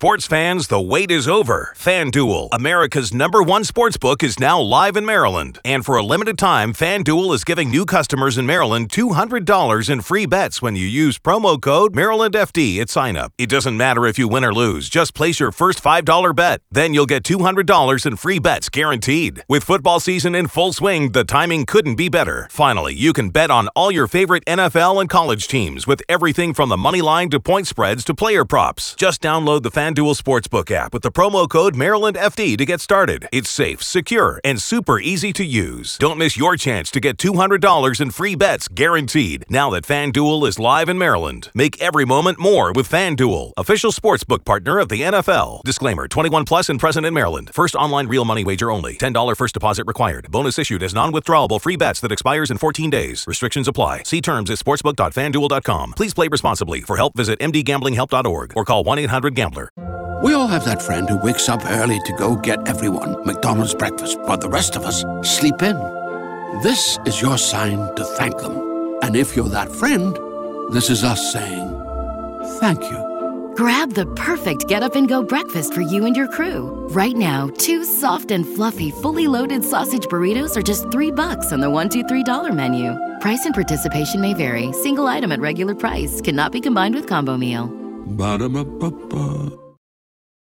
Sports fans, the wait is over. FanDuel, America's number one sports book, is now live in Maryland. And for a limited time, FanDuel is giving new customers in Maryland $200 in free bets when you use promo code MarylandFD at signup. It doesn't matter if you win or lose, just place your first $5 bet. Then you'll get $200 in free bets guaranteed. With football season in full swing, the timing couldn't be better. Finally, you can bet on all your favorite NFL and college teams with everything from the money line to point spreads to player props. Just download the FanDuel Sportsbook app with the promo code MarylandFD to get started. It's safe, secure, and super easy to use. Don't miss your chance to get $200 in free bets guaranteed now that FanDuel is live in Maryland. Make every moment more with FanDuel, official sportsbook partner of the NFL. Disclaimer 21 plus and present in Maryland. First online real money wager only. $10 first deposit required. Bonus issued as non withdrawable free bets that expires in 14 days. Restrictions apply. See terms at sportsbook.fanduel.com. Please play responsibly. For help, visit mdgamblinghelp.org or call 1 800 Gambler. We all have that friend who wakes up early to go get everyone McDonald's breakfast, while the rest of us sleep in. This is your sign to thank them. And if you're that friend, this is us saying thank you. Grab the perfect get up and go breakfast for you and your crew. Right now, two soft and fluffy, fully loaded sausage burritos are just three bucks on the one, two, three dollar menu. Price and participation may vary. Single item at regular price cannot be combined with combo meal. Ba-da-ba-ba-ba.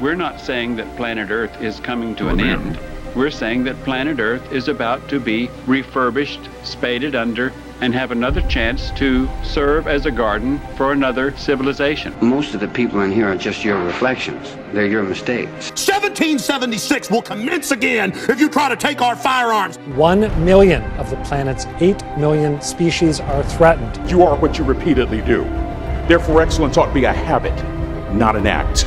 We're not saying that planet Earth is coming to an end. We're saying that planet Earth is about to be refurbished, spaded under, and have another chance to serve as a garden for another civilization. Most of the people in here are just your reflections. They're your mistakes. 1776 will commence again if you try to take our firearms. One million of the planet's eight million species are threatened. You are what you repeatedly do. Therefore, excellence ought to be a habit, not an act.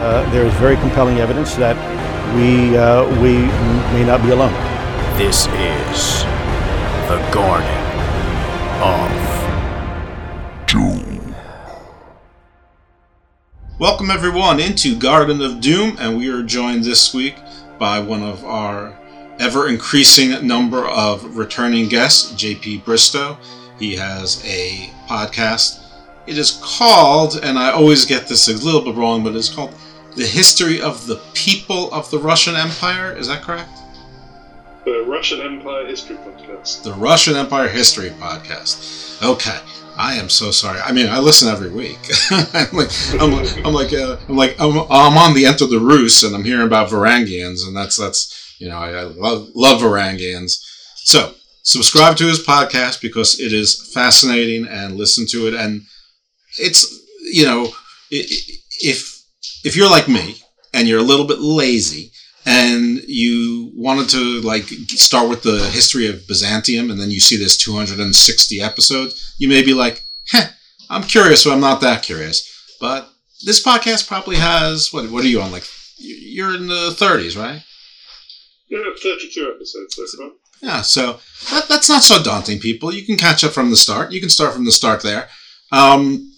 Uh, there is very compelling evidence that we, uh, we may not be alone. This is the Garden of Doom. Welcome everyone into Garden of Doom, and we are joined this week by one of our ever increasing number of returning guests, JP Bristow. He has a podcast. It is called, and I always get this a little bit wrong, but it's called The History of the People of the Russian Empire. Is that correct? The Russian Empire History Podcast. The Russian Empire History Podcast. Okay. I am so sorry. I mean, I listen every week. I'm like, I'm like, I'm like, uh, I'm like, I'm, I'm on the Enter the Rus, and I'm hearing about Varangians, and that's that's you know, I, I love love Varangians. So subscribe to his podcast because it is fascinating, and listen to it. And it's you know, if if you're like me and you're a little bit lazy and you wanted to like start with the history of Byzantium and then you see this 260 episodes, you may be like, "Heh, I'm curious, but I'm not that curious." But this podcast probably has what? What are you on? Like, you're in the 30s, right? Yeah, 32 episodes so far. Yeah, so that, that's not so daunting, people. You can catch up from the start. You can start from the start there. Um,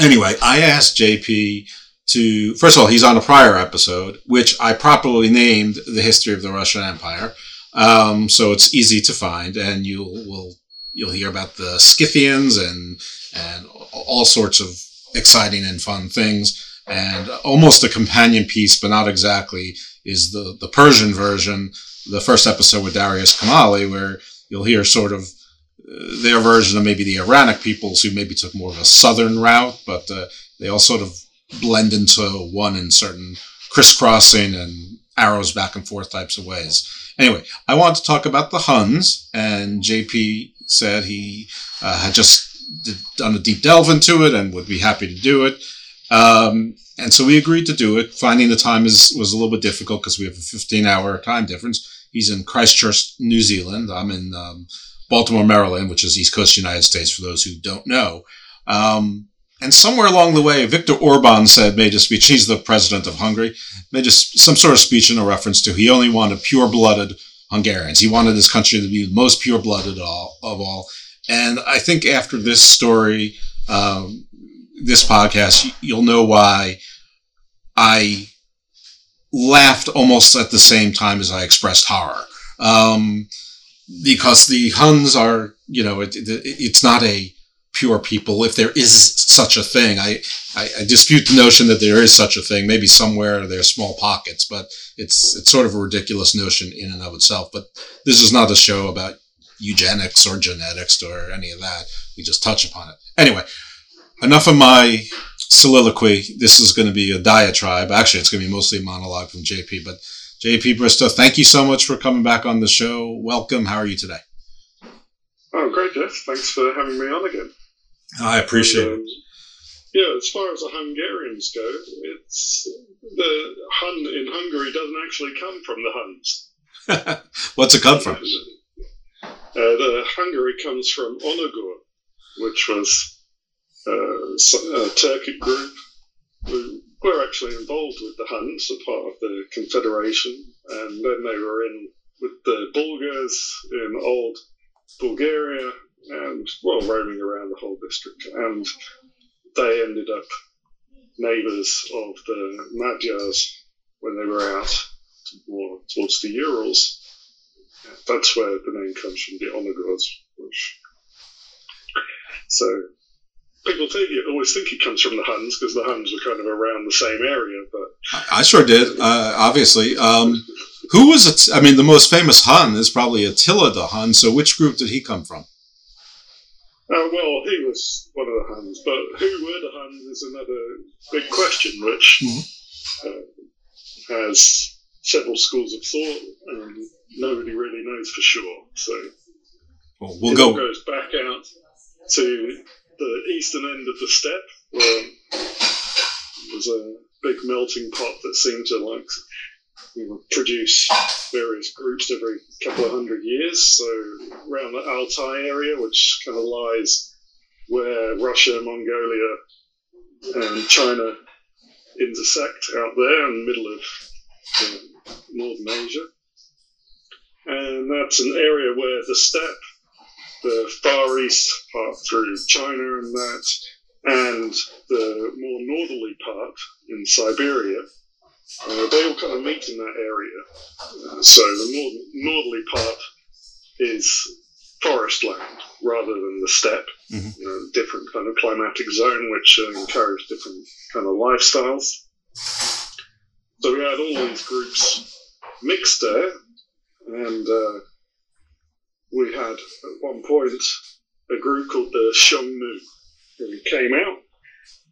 anyway, I asked JP to first of all, he's on a prior episode, which I properly named "The History of the Russian Empire," Um, so it's easy to find, and you'll will you'll hear about the Scythians and and all sorts of exciting and fun things. And almost a companion piece, but not exactly, is the the Persian version, the first episode with Darius Kamali, where you'll hear sort of uh, their version of maybe the Iranic peoples who maybe took more of a southern route, but uh, they all sort of blend into one in certain crisscrossing and arrows back and forth types of ways. Anyway, I want to talk about the Huns, and JP said he uh, had just done a deep delve into it and would be happy to do it. Um, and so we agreed to do it. Finding the time is was a little bit difficult because we have a 15 hour time difference. He's in Christchurch, New Zealand. I'm in um, Baltimore, Maryland, which is East Coast United States for those who don't know. Um, and somewhere along the way, Viktor Orban said, made a speech. He's the president of Hungary, made just some sort of speech in a reference to he only wanted pure blooded Hungarians. He wanted his country to be the most pure blooded of all. And I think after this story, um, this podcast, you'll know why I laughed almost at the same time as I expressed horror. Um, because the Huns are, you know, it, it, it's not a pure people, if there is such a thing. I, I, I, dispute the notion that there is such a thing. Maybe somewhere there are small pockets, but it's it's sort of a ridiculous notion in and of itself. But this is not a show about eugenics or genetics or any of that. We just touch upon it. Anyway, enough of my soliloquy. This is going to be a diatribe. Actually, it's going to be mostly a monologue from JP. But JP Bristow, thank you so much for coming back on the show. Welcome. How are you today? Oh, great, Jeff. Thanks for having me on again. I appreciate and, it. Yeah, as far as the Hungarians go, it's the Hun in Hungary doesn't actually come from the Huns. What's it come from? Uh, the Hungary comes from Onagur, which was uh, a Turkic group who were actually involved with the Huns, a part of the Confederation, and then they were in with the Bulgars in old Bulgaria and well, roaming around the whole district. And they ended up neighbours of the Magyars when they were out more towards the Urals. That's where the name comes from, the Onagurs, which so people think you always think it comes from the Huns because the Huns were kind of around the same area. But I sure did, uh, obviously. Um, who was it? I mean, the most famous Hun is probably Attila the Hun. So, which group did he come from? Uh, well, he was one of the Huns, but who were the Huns is another big question, which mm-hmm. uh, has several schools of thought, and nobody really knows for sure. So, well, we'll it go. goes back out to the eastern end of the steppe, where there's a big melting pot that seemed to like you know, produce various groups every couple of hundred years. So around the Altai area, which kind of lies where Russia, Mongolia, and China intersect out there in the middle of northern Asia. And that's an area where the steppe, the Far East part through China and that, and the more northerly part in Siberia uh, they all kind of meet in that area. Uh, so the north- northerly part is forest land rather than the steppe. Mm-hmm. You know, different kind of climatic zone which uh, encourage different kind of lifestyles. So we had all these groups mixed there, and uh, we had at one point a group called the Xiongnu who came out.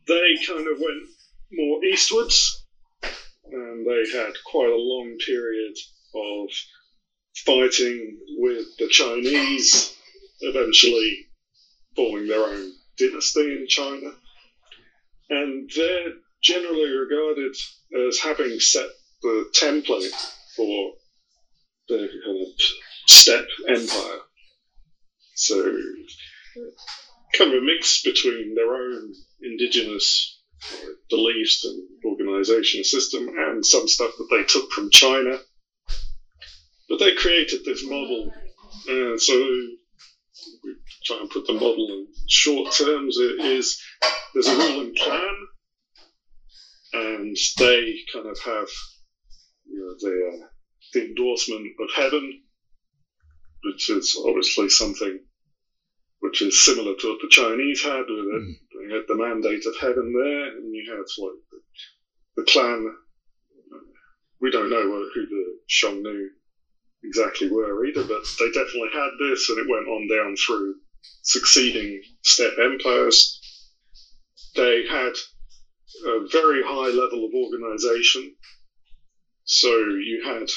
They kind of went more eastwards and they had quite a long period of fighting with the Chinese, eventually forming their own dynasty in China. And they're generally regarded as having set the template for the kind of steppe empire. So, kind of a mix between their own indigenous beliefs and organization system and some stuff that they took from China. But they created this model, and so we try and put the model in short terms. It is there's a ruling clan, and they kind of have you know the, uh, the endorsement of heaven which is obviously something which is similar to what the Chinese had with it. Mm. They had the mandate of heaven there, and you had like the, the clan. We don't know who the Xiongnu exactly were either, but they definitely had this, and it went on down through succeeding steppe empires. They had a very high level of organization. So you had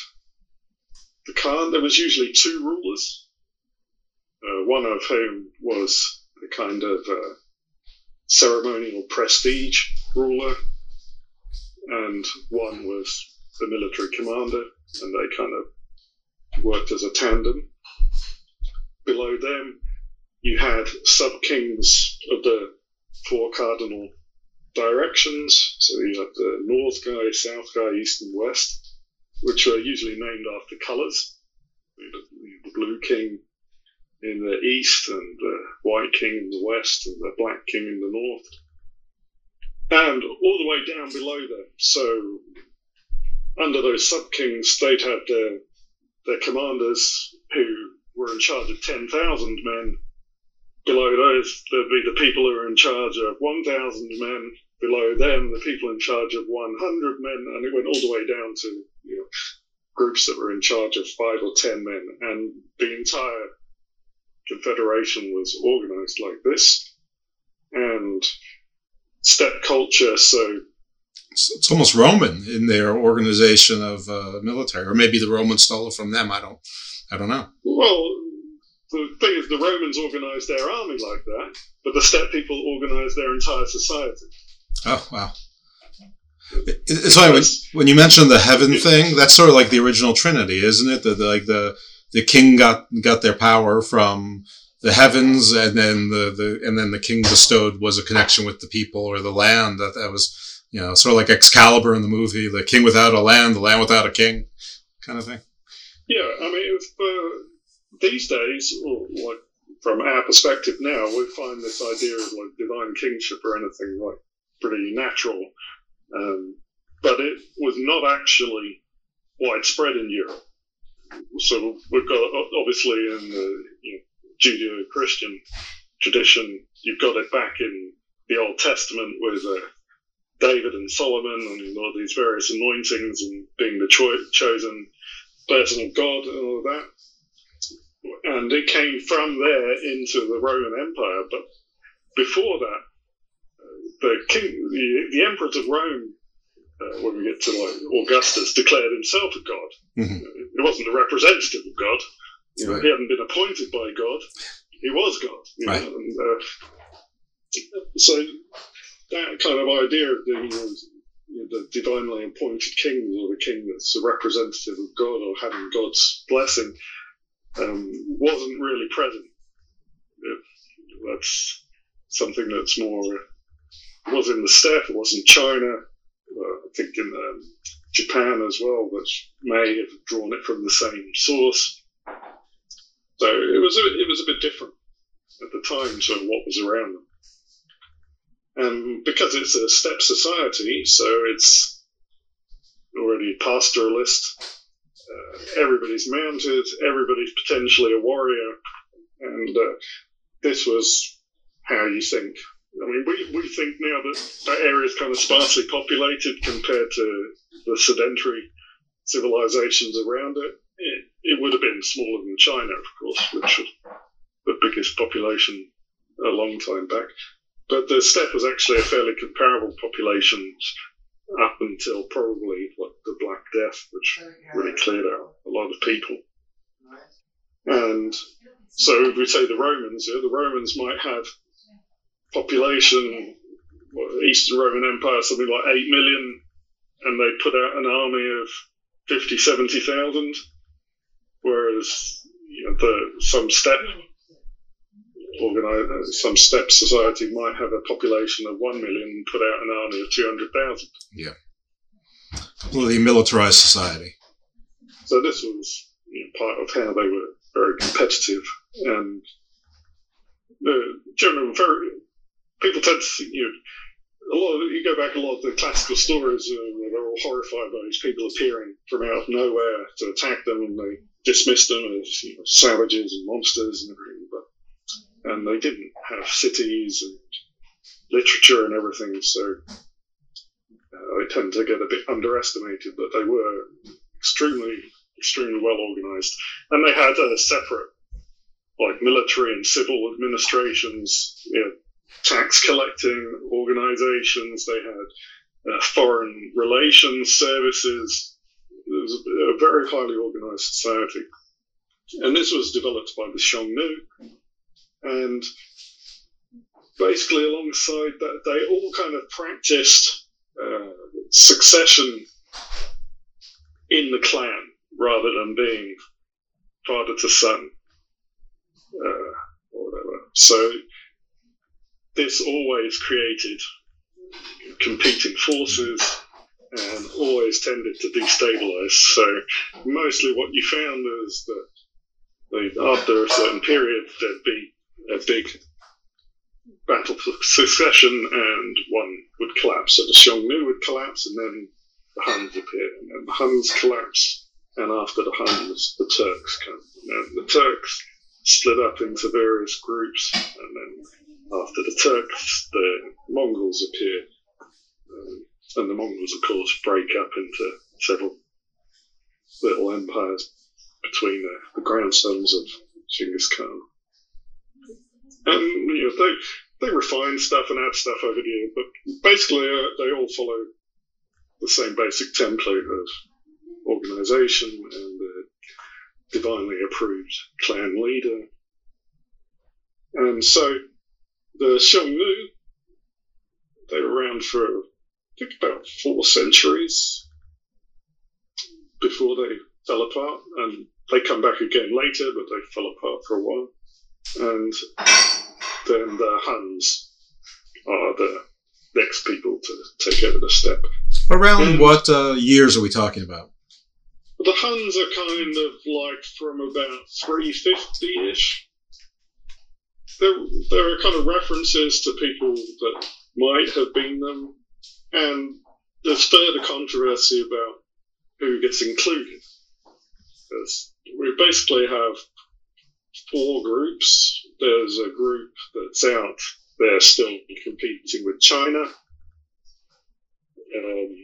the Khan, there was usually two rulers, uh, one of whom was a kind of uh, ceremonial prestige ruler, and one was the military commander, and they kind of worked as a tandem. Below them, you had sub kings of the four cardinal directions. So you had the north guy, south guy, east and west, which are usually named after colours. The blue king in the east, and the white king in the west, and the black king in the north. And all the way down below them. So under those sub kings, they'd have their, their commanders who were in charge of 10,000 men below those, there'd be the people who are in charge of 1,000 men. Below them, the people in charge of 100 men, and it went all the way down to you know, groups that were in charge of five or 10 men. And the entire confederation was organized like this. And steppe culture, so it's, it's, almost Roman in their organization of uh, military, or maybe the Romans stole it from them. I don't, I don't know. Well, the thing is, the Romans organized their army like that, but the steppe people organized their entire society. Oh wow! So when, when you mentioned the heaven thing, that's sort of like the original Trinity, isn't it? The, the like the the king got got their power from the heavens, and then the, the and then the king bestowed was a connection with the people or the land. That that was you know sort of like Excalibur in the movie, the king without a land, the land without a king, kind of thing. Yeah, I mean, if, uh, these days, like from our perspective now, we find this idea of like divine kingship or anything like pretty natural, um, but it was not actually widespread in Europe. So we've got obviously in the you know, Judeo-Christian tradition, you've got it back in the Old Testament with uh, David and Solomon and all these various anointings and being the cho- chosen person of God and all of that and it came from there into the Roman Empire. But before that, the king, the, the emperors of Rome, uh, when we get to like Augustus, declared himself a god. Mm-hmm. He wasn't a representative of God. You know, right. He hadn't been appointed by God. He was God. right. Know, and, uh, so that kind of idea of the, you know, the divinely appointed king or the king that's a representative of God or having God's blessing um, wasn't really present. It, that's something that's more was in the steppe, it was in China, uh, I think in um, Japan as well, which may have drawn it from the same source. So it was a, it was a bit different at the time to what was around them. And because it's a steppe society, so it's already pastoralist, uh, everybody's mounted, everybody's potentially a warrior, and uh, this was how you think. I mean, we, we think now that that area is kind of sparsely populated compared to the sedentary civilizations around it. It, it would have been smaller than China, of course, which was the biggest population a long time back. But the steppe was actually a fairly comparable population up until probably what the Black Death, which oh, really cleared out a lot of people. And so if we say the Romans, yeah, the Romans might have population, Eastern Roman Empire, something like 8 million, and they put out an army of 50, 70,000, whereas you know, the, some steppe organize, uh, some steppe society might have a population of 1 million and put out an army of 200,000. Yeah. Completely militarized society. So this was you know, part of how they were very competitive and the general very people tend to you know a lot of you go back a lot of the classical stories uh, they're all horrified by these people appearing from out of nowhere to attack them and they dismiss them as you know, savages and monsters and everything, but and they didn't have cities and literature and everything, so uh, they tend to get a bit underestimated. But they were extremely, extremely well organized, and they had a separate, like military and civil administrations, you know, tax collecting organizations. They had uh, foreign relations services. It was a, very highly organized society. And this was developed by the Xiongnu. And basically, alongside that, they all kind of practiced uh, succession in the clan rather than being father to son uh, or whatever. So this always created competing forces and always tended to destabilize. So mostly what you found is that after a certain period there'd be a big battle for succession and one would collapse. So the Xiongnu would collapse and then the Huns appear and then the Huns collapse and after the Huns the Turks come. And the Turks split up into various groups and then after the Turks, the Mongols appear. Um, and the Mongols, of course, break up into several little empires between the, the grandsons of Genghis Khan. And you know, they they refine stuff and add stuff over the years, but basically uh, they all follow the same basic template of organization and uh, divinely approved clan leader. And so the Xiongnu, they were around for, I think, about four centuries before they fell apart. And they come back again later, but they fell apart for a while. And then the Huns are the next people to take over the steppe. Around and what uh, years are we talking about? The Huns are kind of like from about 350 ish there, there are kind of references to people that might have been them, and there's further controversy about who gets included. Because we basically have four groups. There's a group that's out there still competing with China. Um,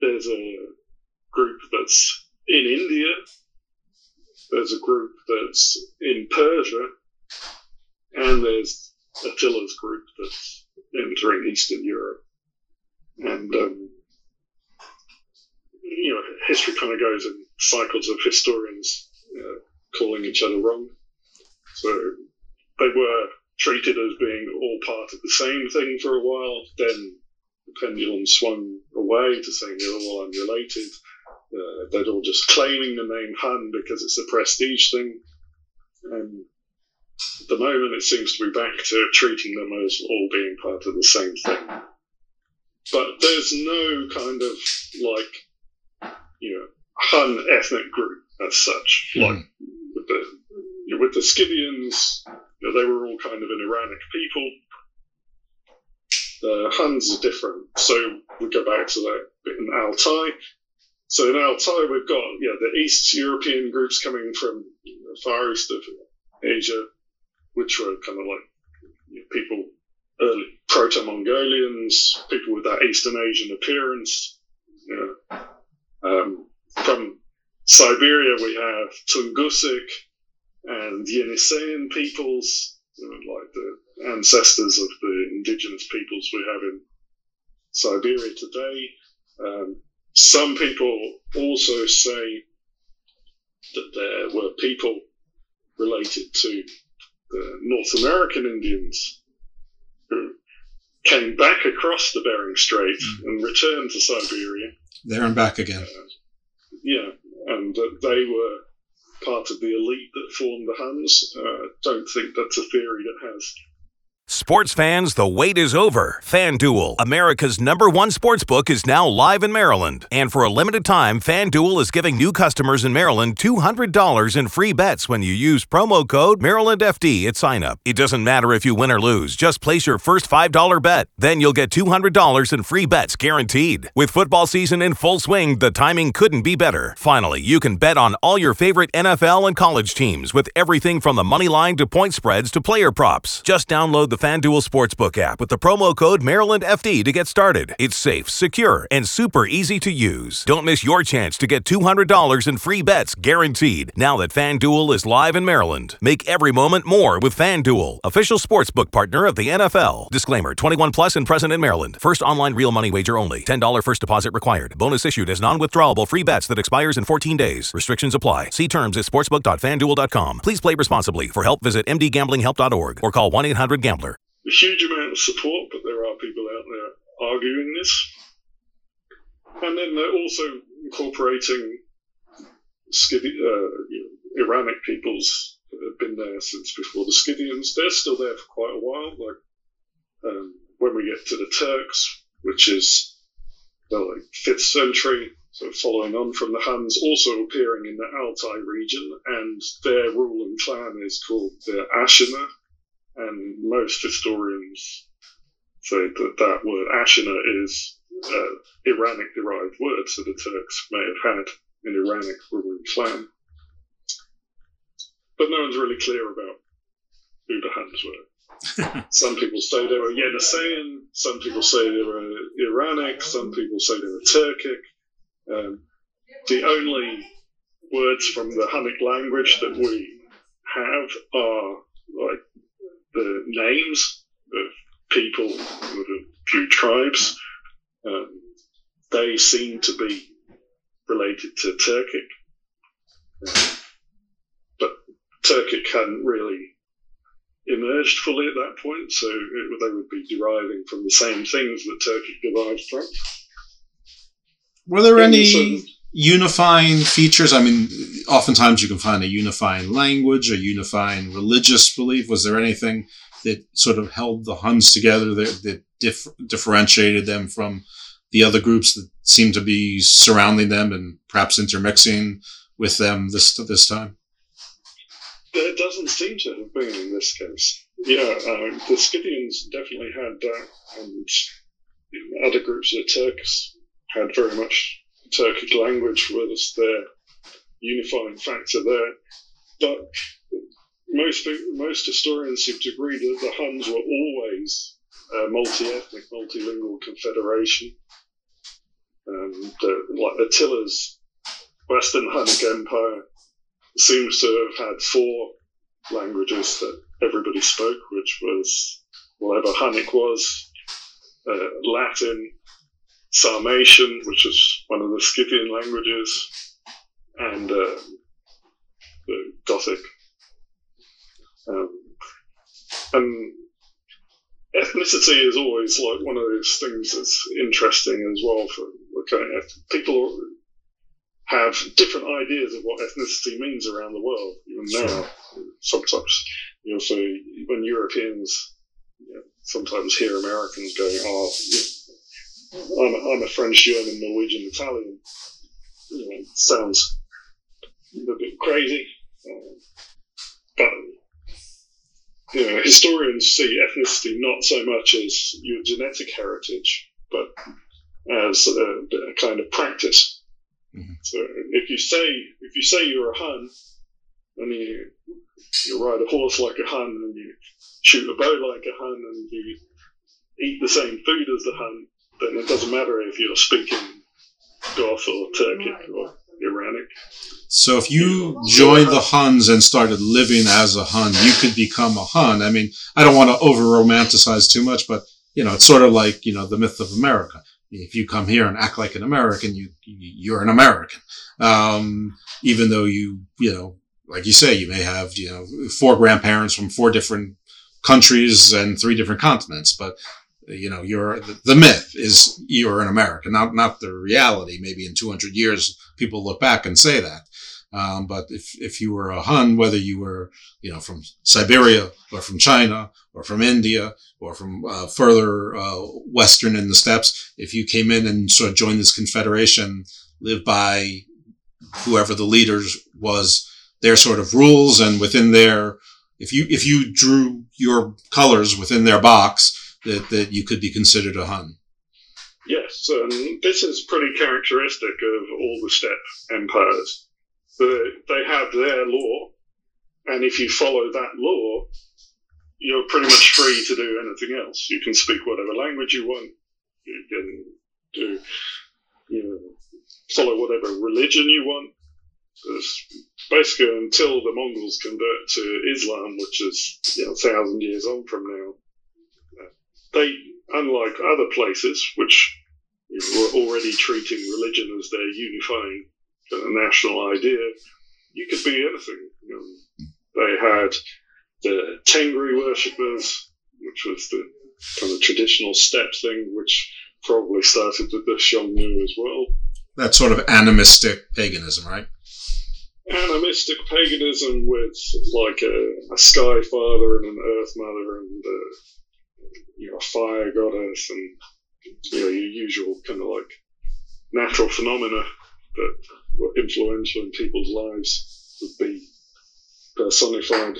there's a group that's in India. There's a group that's in Persia and there's Attila's group that's entering Eastern Europe. And, um, you know, history kind of goes in cycles of historians uh, calling each other wrong. So they were treated as being all part of the same thing for a while. Then the pendulum swung away to saying they're all unrelated. Uh, they're all just claiming the name Hun because it's a prestige thing. And at the moment, it seems to be back to treating them as all being part of the same thing. But there's no kind of like, you know, Hun ethnic group as such. Mm. Like with the you know, with the Scythians, you know, they were all kind of an Iranic people. The Huns are different. So we go back to that bit in Altai. So in Altai, we've got yeah the East European groups coming from the far east of Asia, which were kind of like you know, people, early Proto Mongolians, people with that Eastern Asian appearance. You know. um, from Siberia, we have Tungusic and Yeniseian peoples, you know, like the ancestors of the indigenous peoples we have in Siberia today. Um, some people also say that there were people related to the North American Indians who came back across the Bering Strait mm. and returned to Siberia. There and back again. Uh, yeah, and they were part of the elite that formed the Huns. Uh, don't think that's a theory that has Sports fans, the wait is over. FanDuel, America's number one sports book, is now live in Maryland. And for a limited time, FanDuel is giving new customers in Maryland $200 in free bets when you use promo code MarylandFD at sign up. It doesn't matter if you win or lose, just place your first $5 bet. Then you'll get $200 in free bets guaranteed. With football season in full swing, the timing couldn't be better. Finally, you can bet on all your favorite NFL and college teams with everything from the money line to point spreads to player props. Just download the FanDuel Sportsbook app with the promo code MarylandFD to get started. It's safe, secure, and super easy to use. Don't miss your chance to get $200 in free bets guaranteed now that FanDuel is live in Maryland. Make every moment more with FanDuel, official sportsbook partner of the NFL. Disclaimer 21 plus and present in Maryland. First online real money wager only. $10 first deposit required. Bonus issued as non withdrawable free bets that expires in 14 days. Restrictions apply. See terms at sportsbook.fanduel.com. Please play responsibly. For help, visit mdgamblinghelp.org or call 1 800 Gambler. A huge amount of support, but there are people out there arguing this. And then they're also incorporating Skid- uh, you know, Iranic peoples that have been there since before the Scythians. They're still there for quite a while. Like um, when we get to the Turks, which is the like fifth century, so following on from the Huns, also appearing in the Altai region, and their ruling clan is called the Ashina, and most historians say that that word Ashina is uh, Iranic derived word, so the Turks may have had an Iranic ruling clan. But no one's really clear about who the Huns were. some people say they were Yeniseian, some people say they were Iranic, some people say they were Turkic. Um, the only words from the Hunnic language that we have are like the names of people with a few tribes. Um, they seem to be related to Turkic. Um, but Turkic hadn't really emerged fully at that point, so it, they would be deriving from the same things that Turkic derived from. Were there And any so- unifying features? I mean, oftentimes you can find a unifying language, a unifying religious belief. Was there anything that sort of held the Huns together that, that dif- differentiated them from the other groups that seemed to be surrounding them and perhaps intermixing with them this this time? There doesn't seem to have been in this case. Yeah, uh, the Scythians definitely had that, and other groups of Turks had very much Turkic language was their unifying factor there. But most most historians seem to agree that the Huns were always a multi-ethnic, multilingual confederation. And uh, like Attila's Western Hunnic Empire seems to have had four languages that everybody spoke, which was whatever Hunnic was, uh, Latin, Sarmatian, which is one of the Scythian languages, and uh, the Gothic. Um, and ethnicity is always like one of those things that's interesting as well for looking at. People have different ideas of what ethnicity means around the world. Even now, sometimes you'll see when Europeans you know, sometimes hear Americans going, "Oh, you know, I'm, a, I'm a French, German, Norwegian, Italian." You know, it sounds a bit crazy, uh, but you know, historians see ethnicity not so much as your genetic heritage, but as a, a kind of practice. So if you say if you say you're a Hun, and you you ride a horse like a Hun, and you shoot a bow like a Hun, and you eat the same food as the Hun, then it doesn't matter if you're speaking Goth or Turkic or Iranic. So if you joined the Huns and started living as a Hun, you could become a Hun. I mean, I don't want to over romanticize too much, but you know, it's sort of like, you know, the myth of America. If you come here and act like an American, you, you're an American. Um, even though you, you know, like you say, you may have, you know, four grandparents from four different countries and three different continents, but you know, you're the myth is you're an American, not not the reality. Maybe in 200 years, people look back and say that. Um, but if, if you were a Hun, whether you were, you know, from Siberia or from China or from India or from uh, further uh, western in the steppes, if you came in and sort of joined this confederation, lived by whoever the leaders was, their sort of rules and within their, if you if you drew your colors within their box, that that you could be considered a Hun. Yes, and this is pretty characteristic of all the steppe empires. The, they have their law, and if you follow that law, you're pretty much free to do anything else. You can speak whatever language you want. You can do, you know, follow whatever religion you want. It's basically, until the Mongols convert to Islam, which is you know, a thousand years on from now, they, unlike other places, which were already treating religion as their unifying of national idea, you could be anything. You know, they had the Tengri worshippers, which was the kind of traditional steppe thing, which probably started with the Xiongnu as well. That sort of animistic paganism, right? Animistic paganism with like a, a sky father and an earth mother and uh, you know, fire goddess and you know, your usual kind of like natural phenomena that were influential in people's lives would be personified.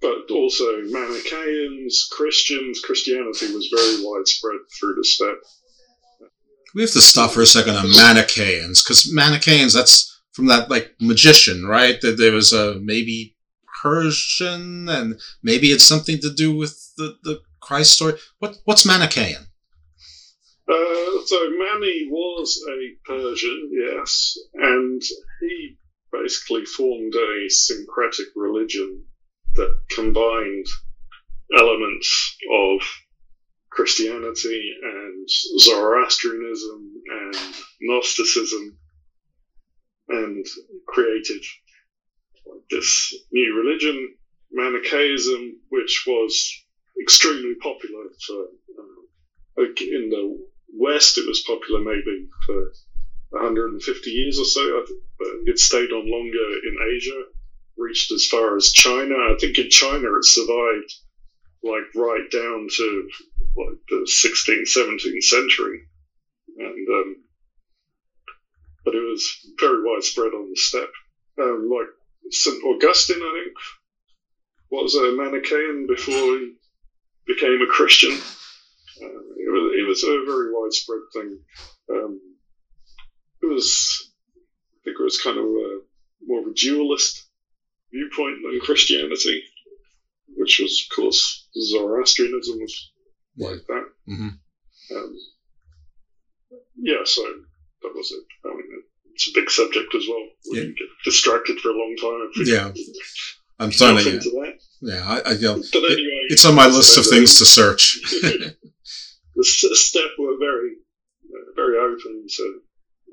But also Manichaeans, Christians, Christianity was very widespread through the steppe. We have to stop for a second on Manichaeans, because Manichaeans, that's from that like magician, right? That there was a maybe Persian, and maybe it's something to do with the, the Christ story. What what's Manichaean? Uh, so Mani was a Persian, yes, and he basically formed a syncretic religion that combined elements of Christianity and Zoroastrianism and Gnosticism and created this new religion, Manichaeism, which was extremely popular for, uh, in the West, it was popular maybe for 150 years or so, but it stayed on longer in Asia, reached as far as China. I think in China it survived like right down to like the 16th, 17th century, and um, but it was very widespread on the steppe. Um, like St. Augustine, I think, was a Manichaean before he became a Christian. Uh, it, was, it was a very widespread thing. Um, it was, I think it was kind of a, more of a dualist viewpoint than Christianity, which was, of course, Zoroastrianism was like that. Mm-hmm. Um, yeah, so that was it. I mean, it's a big subject as well. We Yeah. can get distracted for a long time. Yeah. I'm starting to. into. Yeah, I, I, you know, anyway, it's on my list of things to search. the s- steppe were very, uh, very open to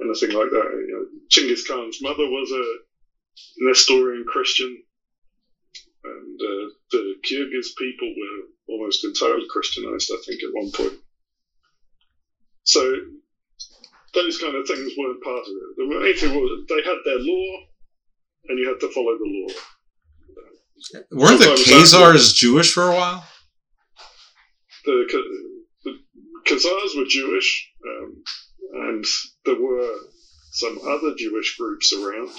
anything like that. You know, Genghis Khan's mother was a Nestorian Christian, and uh, the Kyrgyz people were almost entirely Christianized, I think, at one point. So those kind of things weren't part of it. The main thing was they had their law, and you had to follow the law. Weren't the Khazars Jewish for a while? the, the Khazars were Jewish, um, and there were some other Jewish groups around.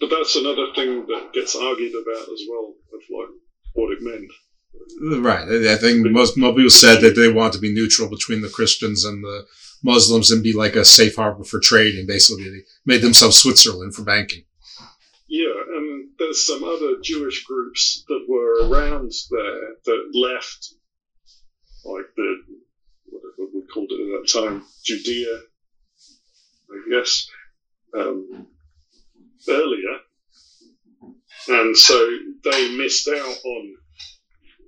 But that's another thing that gets argued about as well, of like what it meant. Right. I I think most, most people said that they want to be neutral between the Christians and the Muslims and be like a safe harbor for trade, and Basically, they made themselves Switzerland for banking. Yeah, and there's some other Jewish groups that were around there that left, like the whatever we called it at that time, Judea, I guess, um, earlier, and so they missed out on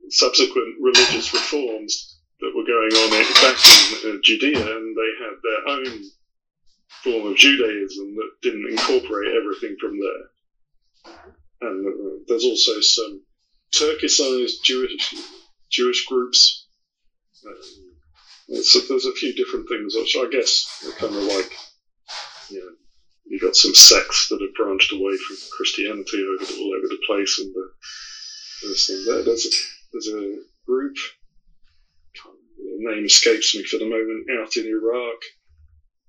subsequent religious reforms that were going on back in uh, Judea, and they had their own form of Judaism that didn't incorporate everything from there and uh, there's also some Turkicized Jewish Jewish groups. Um, so there's a few different things, which I guess are kind of like you know, you got some sects that have branched away from Christianity over the, all over the place, and uh, there's, there, there's, a, there's a group, the name escapes me for the moment, out in Iraq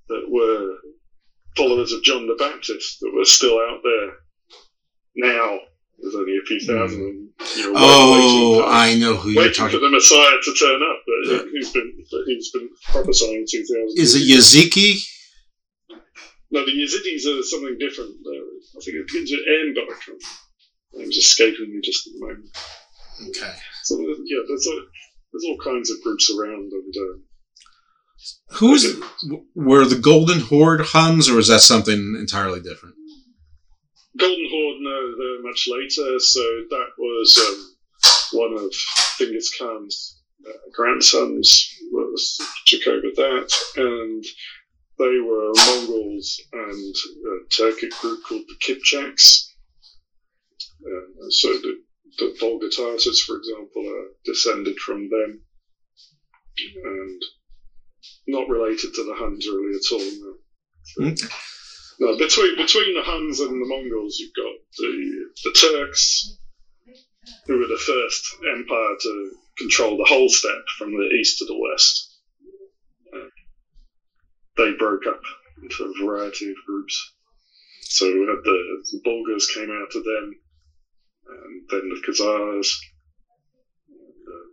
that were followers of John the Baptist that were still out there now. There's only a few thousand. Mm. You know, Oh, waiting, I know who you're waiting talking for the Messiah to turn up, but he's been he's been prophesying two thousand. Is it Yaziki? No, the Yazidis are something different. Though. I think it begins with N, but I can't. Name's escaping me just at the moment. Okay. So yeah, there's a, there's all kinds of groups around, and uh, Who's it, were the Golden Horde Huns, or is that something entirely different? Golden Horde, no, they're much later. So that was um, one of Genghis Khan's uh, grandsons was took over that, and they were Mongols and a Turkic group called the Kipchaks. Uh, so the, the Volga Tatars, for example, are descended from them, and not related to the Huns really at all. No. Okay. No, between between the Huns and the Mongols, you've got the the Turks, who were the first empire to control the whole steppe from the east to the west. Uh, they broke up into a variety of groups. So we had the, the Bulgars came out to them, and then the Khazars, and, uh,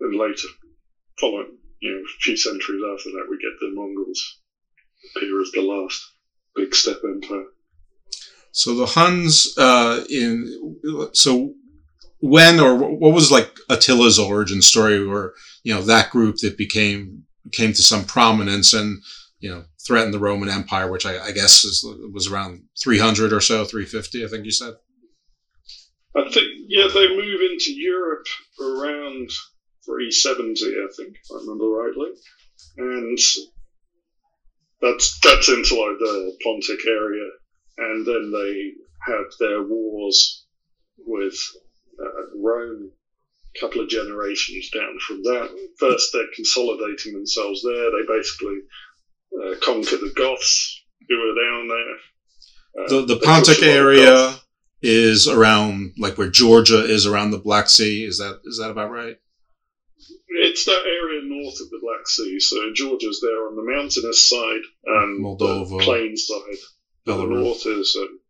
then later, following you know a few centuries after that, we get the Mongols appear as the last big steppe empire. So the Huns uh, in so when or what was like Attila's origin story, or you know that group that became came to some prominence and you know threatened the Roman Empire, which I, I guess is, was around 300 or so, 350, I think you said. I think yeah, they move into Europe around 370, I think, if I remember rightly, and that's that's into like the Pontic area, and then they have their wars with uh, Rome. A couple of generations down from that. First, they're consolidating themselves there. They basically uh, conquer the Goths who are down there. Uh, The the Pontic lot of area. Is around like where Georgia is around the Black Sea. Is that is that about right? It's that area north of the Black Sea. So Georgia's there on the mountainous side and Moldova, the plain side. And the north is um,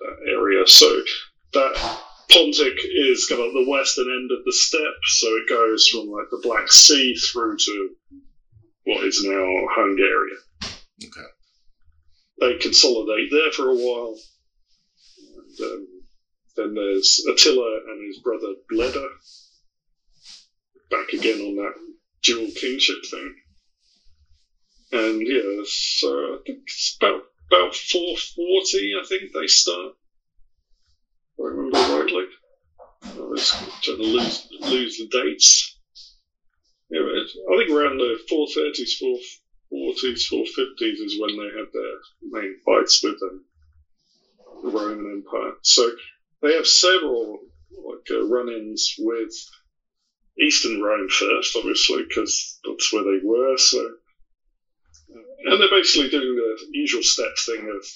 that area. So that Pontic is kind of the western end of the steppe. So it goes from like the Black Sea through to what is now Hungary. Okay. They consolidate there for a while. And, um, then there's Attila and his brother Bleda. Back again on that dual kingship thing. And yeah, so I think it's about about 440, I think they start. If I remember rightly. I was trying to lose, lose the dates. Yeah, I think around the 430s, 440s, 450s is when they had their main fights with them, the Roman Empire. So they have several like uh, run-ins with Eastern Rome first, obviously, because that's where they were. So, and they're basically doing the usual steppe thing of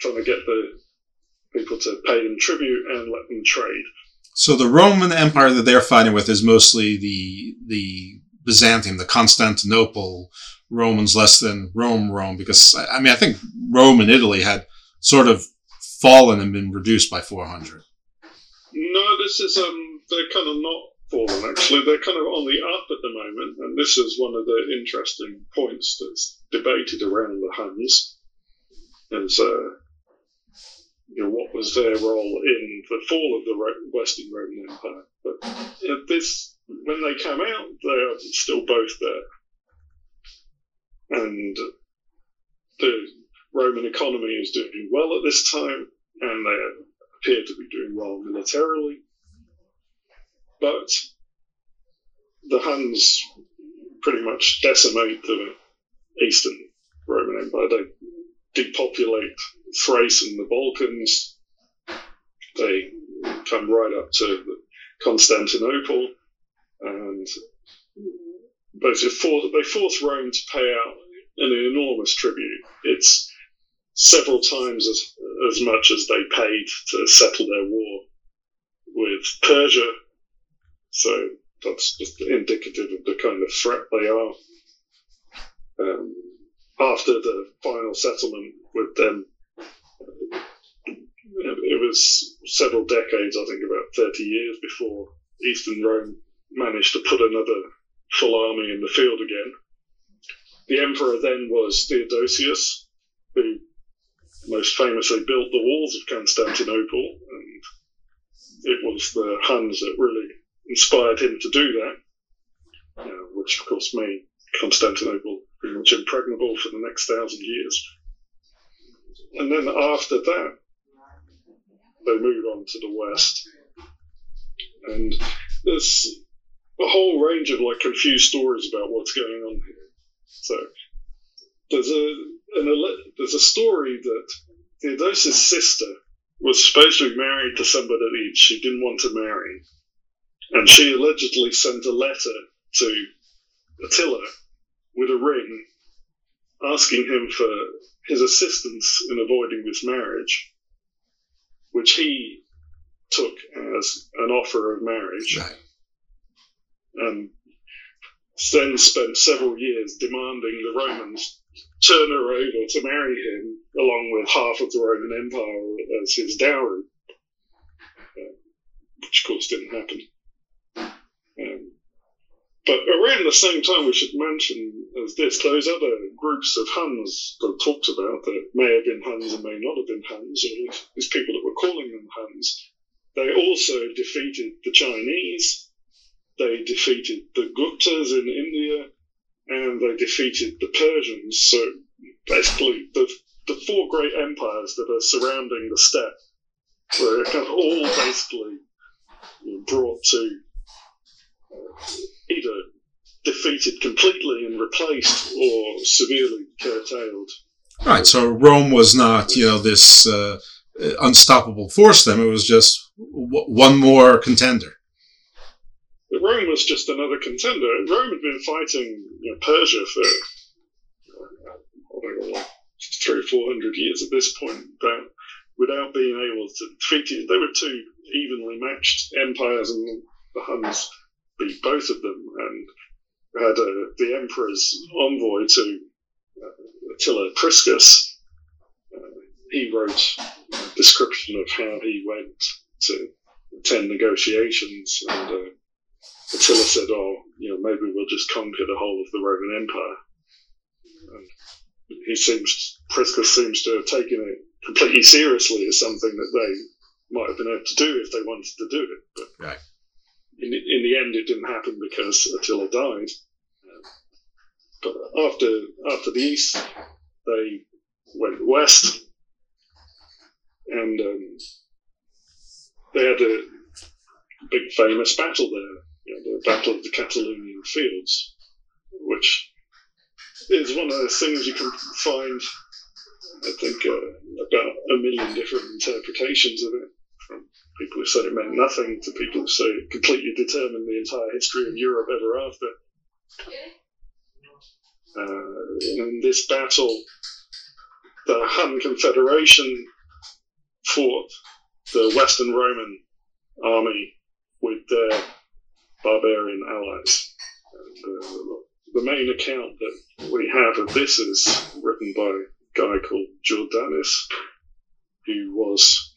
trying to get the people to pay them tribute and let them trade. So the Roman Empire that they're fighting with is mostly the the Byzantium, the Constantinople Romans, less than Rome, Rome. Because I I mean, I think Rome and Italy had sort of fallen and been reduced by 400. This is um, they're kind of not fallen actually. They're kind of on the up at the moment, and this is one of the interesting points that's debated around the Huns. Is uh, you know, what was their role in the fall of the Western Roman Empire? But this, when they come out, they're still both there, and the Roman economy is doing well at this time, and they appear to be doing well militarily. But the Huns pretty much decimate the Eastern Roman Empire. They depopulate Thrace and the Balkans. They come right up to Constantinople and force, they force Rome to pay out an enormous tribute. It's several times as, as much as they paid to settle their war with Persia. So that's just indicative of the kind of threat they are. Um, after the final settlement with them, it was several decades, I think about 30 years before Eastern Rome managed to put another full army in the field again. The emperor then was Theodosius, who most famously built the walls of Constantinople, and it was the Huns that really inspired him to do that, which of course made Constantinople pretty much impregnable for the next thousand years. And then after that, they moved on to the west, and there's a whole range of like confused stories about what's going on here. So there's a an, there's a story that Theodosius' sister was supposed to be married to somebody she didn't want to marry, and she allegedly sent a letter to Attila with a ring asking him for his assistance in avoiding this marriage, which he took as an offer of marriage. Right. And then spent several years demanding the Romans turn her over to marry him, along with half of the Roman Empire as his dowry, uh, which of course didn't happen. But around the same time, we should mention as this, those other groups of Huns that talked about that may have been Huns and may not have been Huns, or these people that were calling them Huns, they also defeated the Chinese, they defeated the Guptas in India, and they defeated the Persians. So basically, the, the four great empires that are surrounding the steppe were kind of all basically brought to uh, either defeated completely and replaced or severely curtailed. Right. So Rome was not, you know, this uh, unstoppable force. Then it was just w- one more contender. Rome was just another contender. Rome had been fighting you know, Persia for uh, three or four hundred years at this point, but without being able to defeat it. They were two evenly matched empires, and the Huns beat both of them and had uh, the emperor's envoy to uh, Attila Priscus. Uh, he wrote a description of how he went to attend negotiations and uh, Attila said, "Oh, you know, maybe we'll just conquer the whole of the Roman Empire." And he seems, Priscus seems to have taken it completely seriously as something that they might have been able to do if they wanted to do it. But right. In, in the end, it didn't happen because Attila died. But after after the East, they went west, and um, they had a big famous battle there you know, the Battle of the Catalaunian Fields, which is one of those things you can find, I think, uh, about a million different interpretations of it, people who said it meant nothing to people who say it completely determined the entire history of Europe ever after. Uh, in this battle, the Hun Confederation fought the Western Roman army with their barbarian allies. And, uh, the main account that we have of this is written by a guy called Jordanes, who was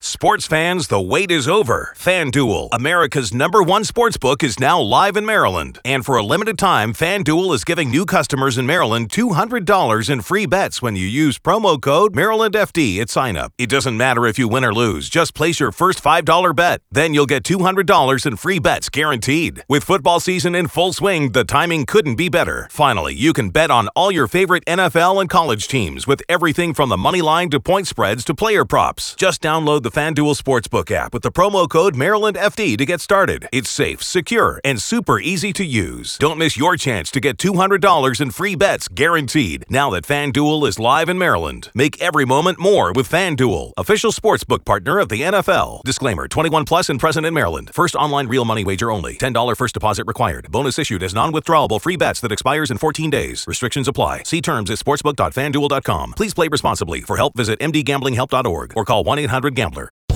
Sports fans, the wait is over. FanDuel, America's number one sports book, is now live in Maryland. And for a limited time, FanDuel is giving new customers in Maryland $200 in free bets when you use promo code MarylandFD at sign up. It doesn't matter if you win or lose, just place your first $5 bet. Then you'll get $200 in free bets guaranteed. With football season in full swing, the timing couldn't be better. Finally, you can bet on all your favorite NFL and college teams with everything from the money line to point spreads to player props. Just download the FanDuel Sportsbook app with the promo code MarylandFD to get started. It's safe, secure, and super easy to use. Don't miss your chance to get $200 in free bets guaranteed now that FanDuel is live in Maryland. Make every moment more with FanDuel, official sportsbook partner of the NFL. Disclaimer 21 plus and present in Maryland. First online real money wager only. $10 first deposit required. Bonus issued as non withdrawable free bets that expires in 14 days. Restrictions apply. See terms at sportsbook.fanduel.com. Please play responsibly. For help, visit mdgamblinghelp.org or call 1 800 Gambler.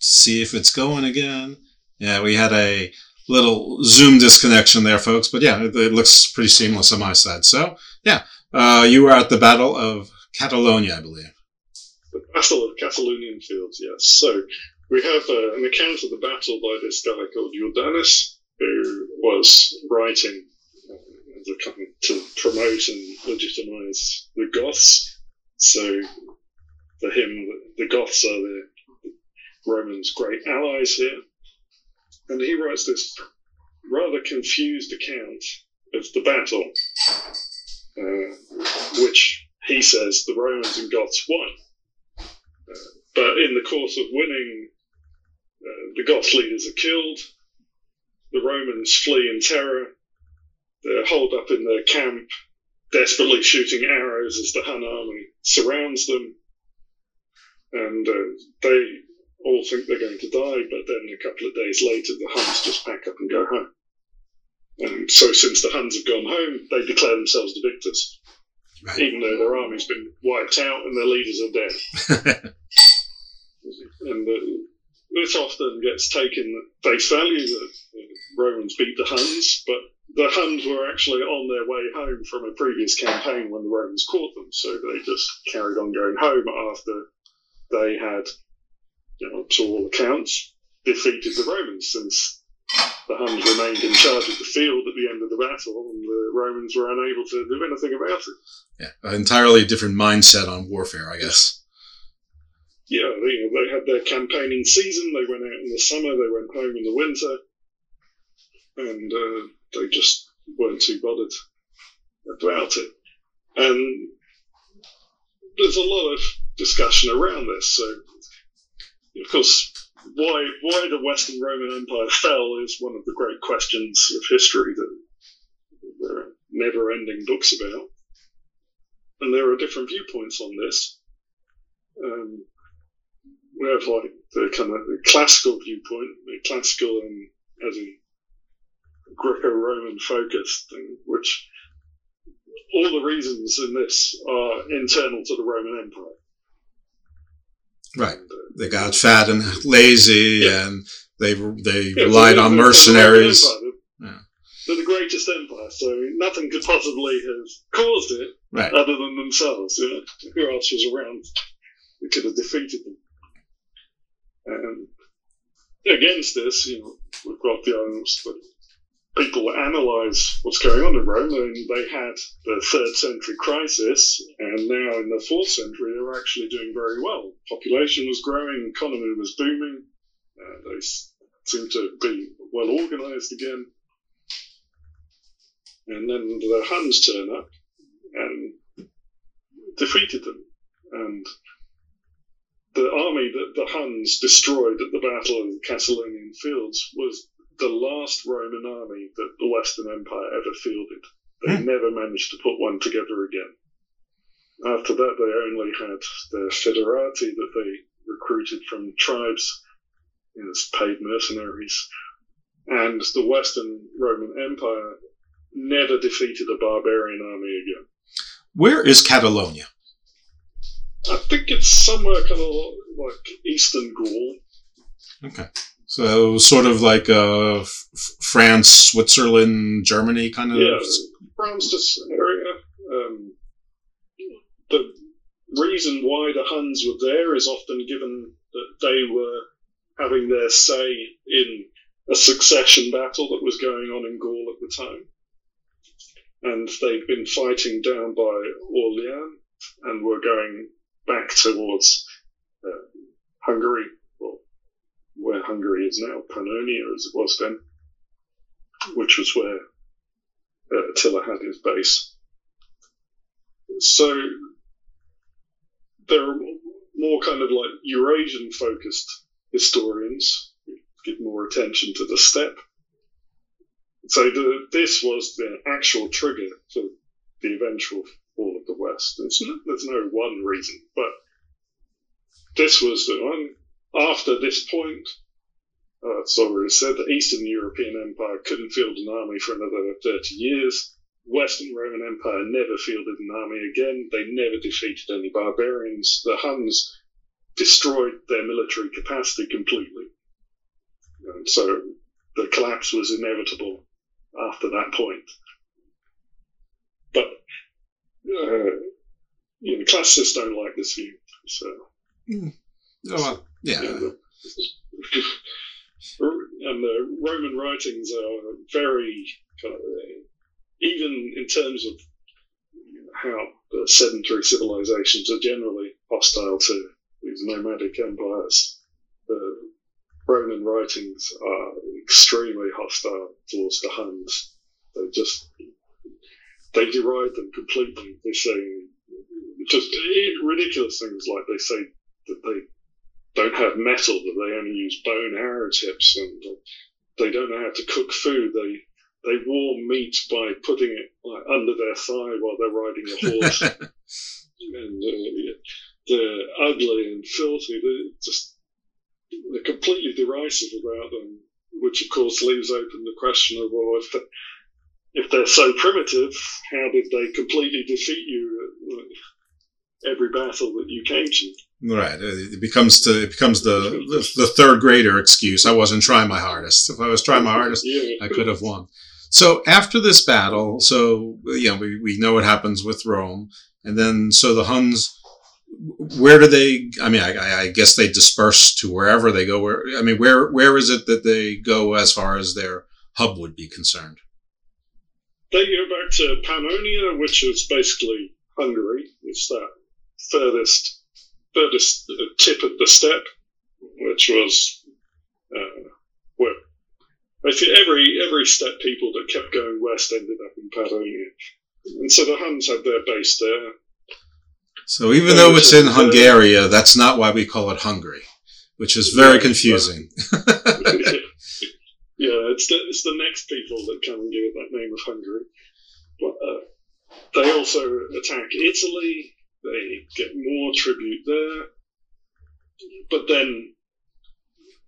See if it's going again. Yeah, we had a little Zoom disconnection there, folks, but yeah, it, it looks pretty seamless on my side. So, yeah, uh, you were at the Battle of Catalonia, I believe. The Battle of Catalaunian Fields, yes. So we have uh, an account of the battle by this guy called Jordanes, who was writing uh, to promote and legitimize the Goths. So for him, the Goths are the Romans' great allies here. And he writes this rather confused account of the battle, uh, which he says the Romans and Goths won. Uh, but in the course of winning, uh, the Goth leaders are killed, the Romans flee in terror, they're holed up in their camp, desperately shooting arrows as the Hun army surrounds them, and uh, they all think they're going to die, but then a couple of days later, the Huns just pack up and go home. And so, since the Huns have gone home, they declare themselves the victors, even though their army's been wiped out and their leaders are dead. and uh, this often gets taken at face value that the Romans beat the Huns, but the Huns were actually on their way home from a previous campaign when the Romans caught them, so they just carried on going home after they had, you know, to all accounts, defeated the Romans, since the Huns remained in charge of the field at the end of the battle, and the Romans were unable to do anything about it. Yeah, an entirely different mindset on warfare, I guess. yeah, they, you know, they had their campaigning season. They went out in the summer. They went home in the winter, and uh, they just weren't too bothered about it. And there's a lot of discussion around this. So, of course, why why the Western Roman Empire fell is one of the great questions of history that there are never-ending books about, and there are different viewpoints on this. Um, we have like the kind of classical viewpoint, the classical and as in Greco-Roman focused thing, which all the reasons in this are internal to the Roman Empire. Right. They got fat and lazy, and they they Yeah, relied on mercenaries. They're the greatest empire, so nothing could possibly have caused it Right. other than themselves. You know? Who else was around who could have defeated them? And against this, you know, we've got the arguments that people analyse what's going on in Rome, and they had the third century crisis, and now in the fourth century, they were actually doing very well. Population was growing, economy was booming, uh, they seemed to be well organised again. And then the Huns turn up and defeated them. And the army that the Huns destroyed at the Battle of the Catalaunian Fields was the last Roman army that the Western Empire ever fielded. They hmm. never managed to put one together again. After that, they only had the foederati that they recruited from tribes as paid mercenaries. And the Western Roman Empire never defeated a barbarian army again. Where is Catalonia? I think it's somewhere kind of like eastern Gaul. Okay. So it was sort of like uh, F- France, Switzerland, Germany kind of. Yeah, France this area. Um, the reason why the Huns were there is often given that they were having their say in a succession battle that was going on in Gaul at the time. And they'd been fighting down by Orleans and were going back towards uh, Hungary, where Hungary is now, Pannonia as it was then, which was where uh, Attila had his base. So there are more kind of like Eurasian focused historians give more attention to the steppe. So the, this was the actual trigger for the eventual fall of the West. There's no, there's no one reason, but this was the one. After this point, uh, it's said, the Eastern European Empire couldn't field an army for another 30 years. Western Roman Empire never fielded an army again. They never defeated any barbarians. The Huns destroyed their military capacity completely. And so the collapse was inevitable after that point. But uh, you know, classicists don't like this view. So, mm. oh, well, yeah. the, uh, and the Roman writings are very kind of, uh, even in terms of how the sedentary civilizations are generally hostile to these nomadic empires. The Roman writings are extremely hostile towards the Huns. They just they deride them completely. They say just ridiculous things like they say that they don't have metal, that they only use bone arrow tips, and they don't know how to cook food. They they warm meat by putting it like, under their thigh while they're riding a horse. and uh, they're ugly and filthy. They're just they're completely derisive about them, which of course leaves open the question of well, if they, if they're so primitive, how did they completely defeat you every battle that you came to? Right. It becomes to it becomes the, the, the third grader excuse. I wasn't trying my hardest. If I was trying my hardest, yeah. I could have won. So after this battle, so you know we, we know what happens with Rome, and then so the Huns where do they i mean I, I, guess they disperse to wherever they go where i mean where where is it that they go as far as their hub would be concerned they go back to pannonia which is basically hungary it's that furthest furthest tip of the steppe, which was uh, where basically every every steppe people that kept going west ended up in pannonia and so the huns had their base there so even though it's in Hungary, that's not why we call it Hungary, which is very confusing. yeah, it's the, it's the next people that come and give it that name of Hungary. But uh, they also attack Italy. They get more tribute there. But then,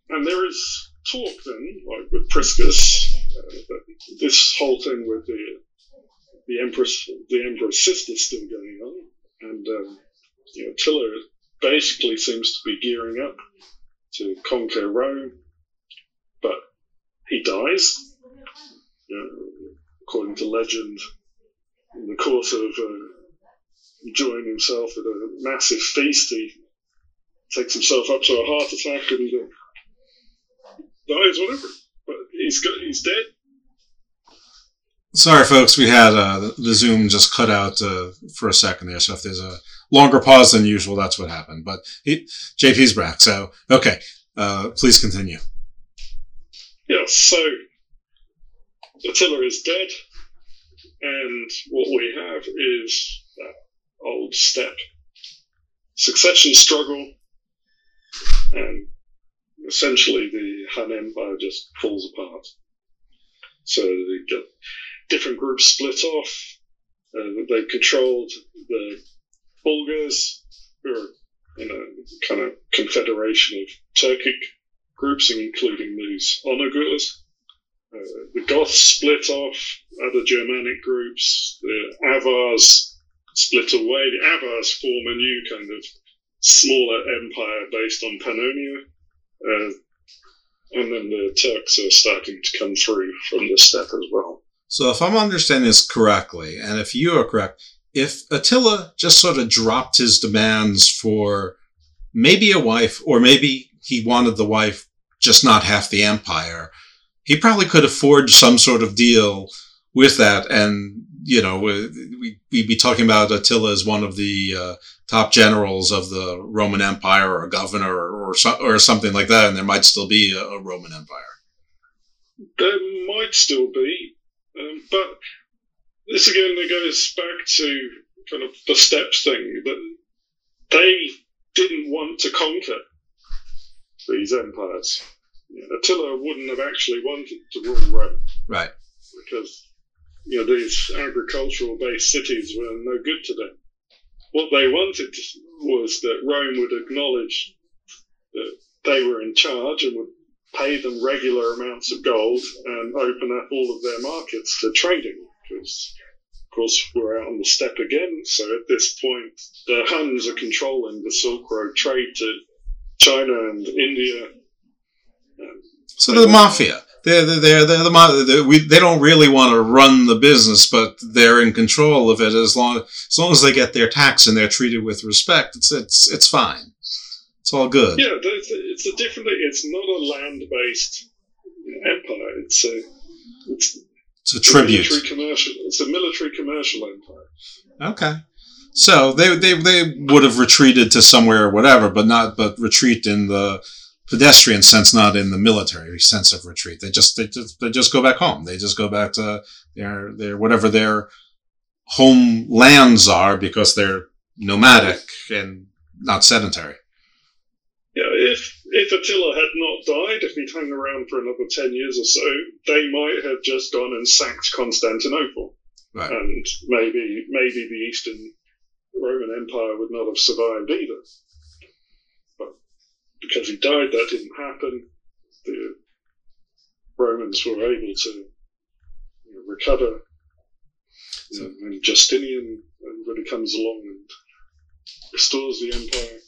and there is talk then, like with Priscus, uh, this whole thing with the the empress, the emperor's sister, still going on and um, you know, Attila basically seems to be gearing up to conquer Rome, but he dies. You know, according to legend, in the course of uh, enjoying himself at a massive feast, he takes himself up to a heart attack and uh, dies, whatever. But he's got, he's dead. Sorry, folks, we had uh, the Zoom just cut out uh, for a second there. So if there's a longer pause than usual, that's what happened. But he, JP's back. So, okay, uh, please continue. Yes, so Attila is dead, and what we have is that old steppe. succession struggle, and essentially the Hun Empire just falls apart. So different groups split off. Uh, they controlled the Bulgars, who are in a kind of confederation of Turkic groups, including these Onagurs. Uh, the Goths split off, other Germanic groups. The Avars split away. The Avars form a new kind of smaller empire based on Pannonia. Uh, and then the Turks are starting to come through from the steppe as well. So if I'm understanding this correctly, and if you are correct, if Attila just sort of dropped his demands for maybe a wife, or maybe he wanted the wife just not half the empire, he probably could have forged some sort of deal with that. And, you know, we, we'd be talking about Attila as one of the uh, top generals of the Roman Empire or a governor or, or, so, or something like that. And there might still be a, a Roman Empire. There might still be. Um, but this again goes back to kind of the steppes thing that they didn't want to conquer these empires. You know, Attila wouldn't have actually wanted to rule Rome. Right. Because, you know, these agricultural based cities were no good to them. What they wanted was that Rome would acknowledge that they were in charge and would pay them regular amounts of gold and open up all of their markets to trading. Because, of course, we're out on the steppe again. So at this point, the Huns are controlling the Silk Road trade to China and India. So the mafia. They're they're they're, the they're, we, they don't really want to run the business, but they're in control of it as long as long as they get their tax and they're treated with respect. It's it's it's fine. It's all good. Yeah, it's a different. It's not a land-based empire. It's a it's, it's a tribute. A commercial. It's a military commercial empire. Okay. So they, they they would have retreated to somewhere or whatever, but not but retreat in the pedestrian sense, not in the military sense of retreat. They just they just they just go back home. They just go back to their their whatever their home lands are because they're nomadic and not sedentary. Yeah, if if Attila had not died, if he'd hung around for another ten years or so, they might have just gone and sacked Constantinople, right. and maybe maybe the Eastern Roman Empire would not have survived either. Because he died, that didn't happen. The Romans were able to you know, recover. Know, and Justinian everybody comes along and restores the empire.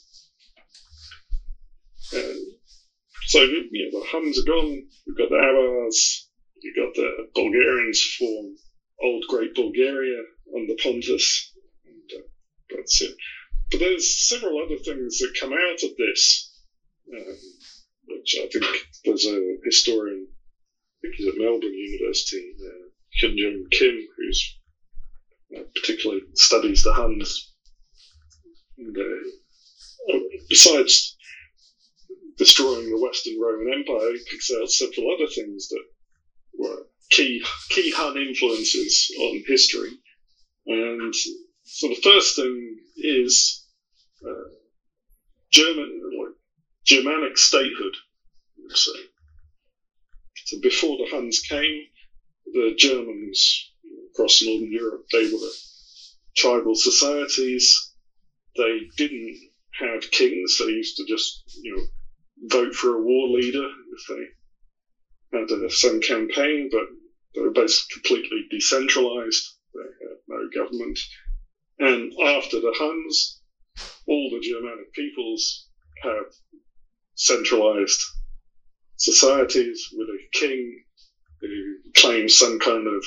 So, you know, the Huns are gone. We've got the Avars. You've got the Bulgarians form old Great Bulgaria under Pontus. And, uh, that's it. But there's several other things that come out of this, um, which I think there's a historian, I think he's at Melbourne University, uh, Hyun Jin Kim, who's uh, particularly studies the Huns. And, uh, besides destroying the Western Roman Empire, he picks out several other things that were key key Hun influences on history. And so the first thing is uh, German, Germanic statehood. So, so before the Huns came, the Germans across northern Europe they were tribal societies. They didn't have kings. They used to just you know vote for a war leader if they had uh, some campaign, but they were basically completely decentralized. They had no government. And after the Huns, all the Germanic peoples have centralized societies with a king who claims some kind of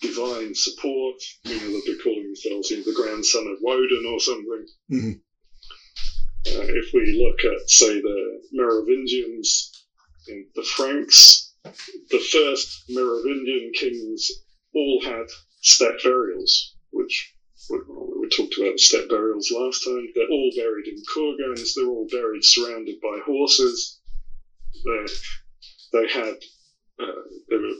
divine support. You know, they'll be calling themselves you know, the grandson of Woden or something. Mm-hmm. Uh, if we look at, say, the Merovingians, the Franks, the first Merovingian kings all had steppe burials, which we, we talked about steppe burials last time. They're all buried in kurgans. They're all buried surrounded by horses. They, they had, uh, they were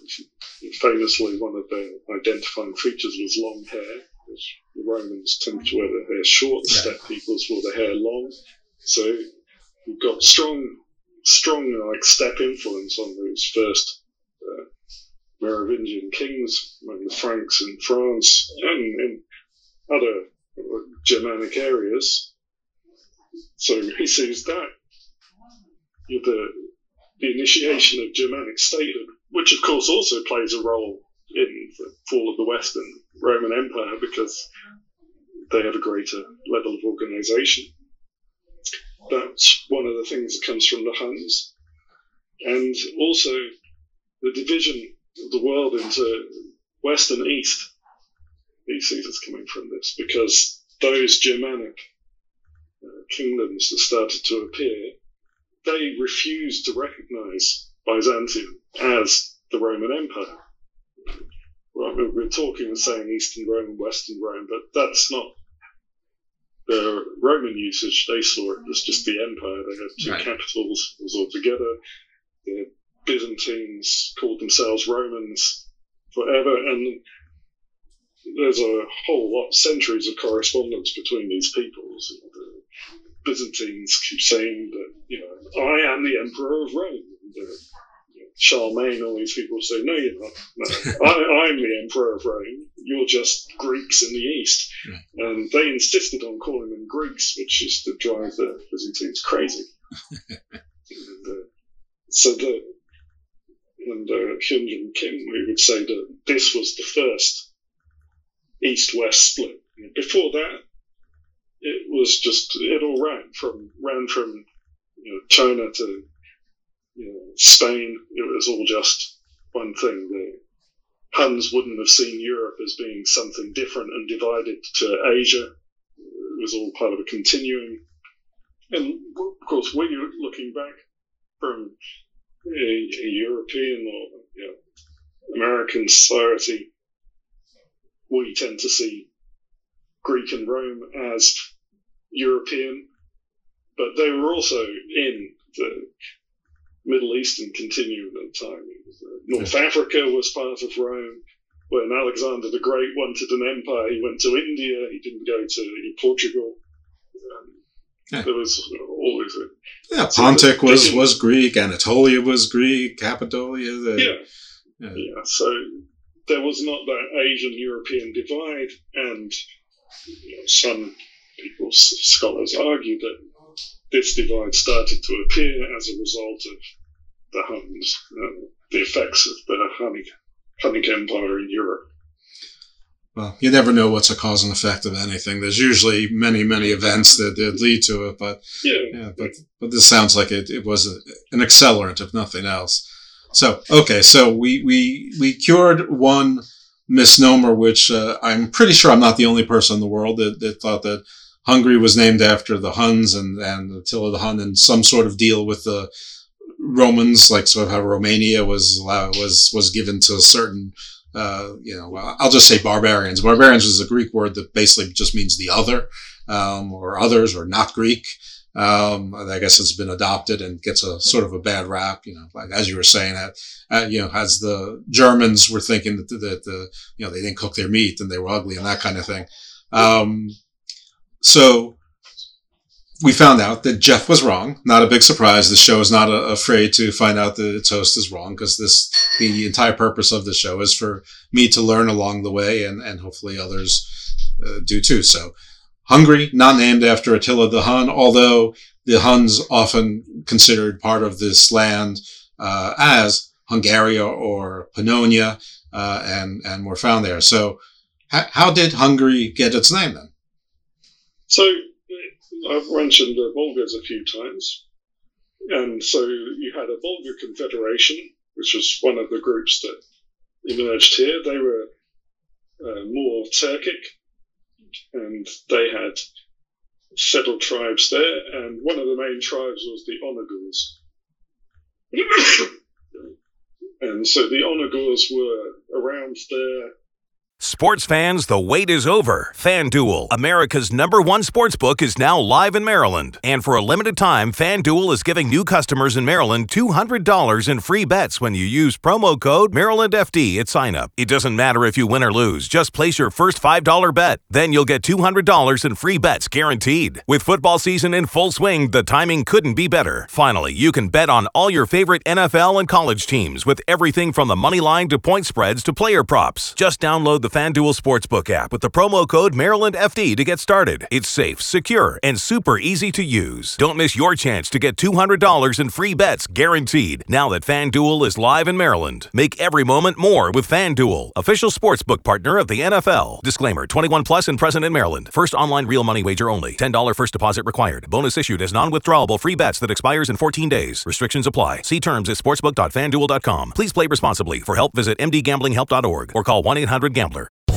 famously one of their identifying features was long hair. Which the Romans tend to wear their hair short. The yeah. steppe peoples wore their hair long. So you've got strong, strong like steppe influence on those first uh, Merovingian kings, like the Franks in France and in other Germanic areas. So he sees that the the initiation of Germanic statehood, which of course also plays a role in the fall of the Western Roman Empire because they have a greater level of organization. That's one of the things that comes from the Huns. and also the division of the world into West and East. He sees as coming from this because those Germanic uh, kingdoms that started to appear, they refused to recognize Byzantium as the Roman Empire. Right, we're talking and saying Eastern Rome and Western Rome, but that's not the Roman usage. They saw it as just the empire. They had two Right. capitals, it was all together. The Byzantines called themselves Romans forever, and there's a whole lot, centuries of correspondence between these peoples. The Byzantines keep saying that, you know, I am the emperor of Rome. And, uh, you know, Charlemagne, all these people say, no, you're not. No, I, I'm the emperor of Rome. You're just Greeks in the East. And they insisted on calling them Greeks, which is to drive the Byzantines crazy. and, uh, so the and uh, Hyun Jin Kim, we would say that this was the first east-west split. Before that, it was just it all ran from ran from you know, China to you know, Spain. It was all just one thing. The Huns wouldn't have seen Europe as being something different and divided to Asia. It was all part of a continuum. And of course, when you're looking back from a, a European or you know, American society, we tend to see Greek and Rome as European, but they were also in the Middle Eastern continuum at the time. North Africa was part of Rome. When Alexander the Great wanted an empire, he went to India. He didn't go to Portugal. Um, There was always a Yeah, so Pontic was, was Greek, Anatolia was Greek, Cappadocia. The, yeah. yeah. So there was not that Asian European divide, and you know, some people, scholars argue that this divide started to appear as a result of the Huns, uh, the effects of the Hunnic, Hunnic Empire in Europe. Well, you never know what's a cause and effect of anything. There's usually many, many events that, that lead to it, but Yeah. but but this sounds like it, it was a, an accelerant, if nothing else. So okay, so we we we cured one misnomer, which uh, I'm pretty sure I'm not the only person in the world that, that thought that Hungary was named after the Huns and and Attila the Hun and some sort of deal with the Romans, like sort of how Romania was allowed, was was given to a certain uh, you know, I'll just say barbarians. Barbarians is a Greek word that basically just means the other, um, or others, or not Greek. Um, I guess it's been adopted and gets a sort of a bad rap, you know, like as you were saying that, uh, you know, as the Germans were thinking that the, that the, you know, they didn't cook their meat and they were ugly and that kind of thing. Um, so we found out that Jeff was wrong. Not a big surprise. The show is not uh, afraid to find out that its host is wrong because this, the entire purpose of the show is for me to learn along the way and, and hopefully others uh, do too. So Hungary, not named after Attila the Hun, although the Huns often considered part of this land uh, as Hungaria or Pannonia, uh, and and were found there. So, how, did Hungary get its name then? So I've mentioned the Bulgars a few times, and so you had a Bulgar Confederation, which was one of the groups that emerged here. They were uh, more Turkic, and they had settled tribes there, and one of the main tribes was the Onagurs. and so the Onagurs were around there Sports fans, the wait is over. FanDuel, America's number one sports book, is now live in Maryland. And for a limited time, FanDuel is giving new customers in Maryland $200 in free bets when you use promo code MarylandFD at sign up. It doesn't matter if you win or lose, just place your first $5 bet. Then you'll get $200 in free bets guaranteed. With football season in full swing, the timing couldn't be better. Finally, you can bet on all your favorite NFL and college teams with everything from the money line to point spreads to player props. Just download the the FanDuel Sportsbook app with the promo code MarylandFD to get started. It's safe, secure, and super easy to use. Don't miss your chance to get $200 in free bets guaranteed now that FanDuel is live in Maryland. Make every moment more with FanDuel, official sportsbook partner of the NFL. Disclaimer 21 plus and present in Maryland. First online real money wager only. $10 first deposit required. Bonus issued as non withdrawable free bets that expires in 14 days. Restrictions apply. See terms at sportsbook.fanduel.com. Please play responsibly. For help, visit mdgamblinghelp.org or call 1 800 Gambler.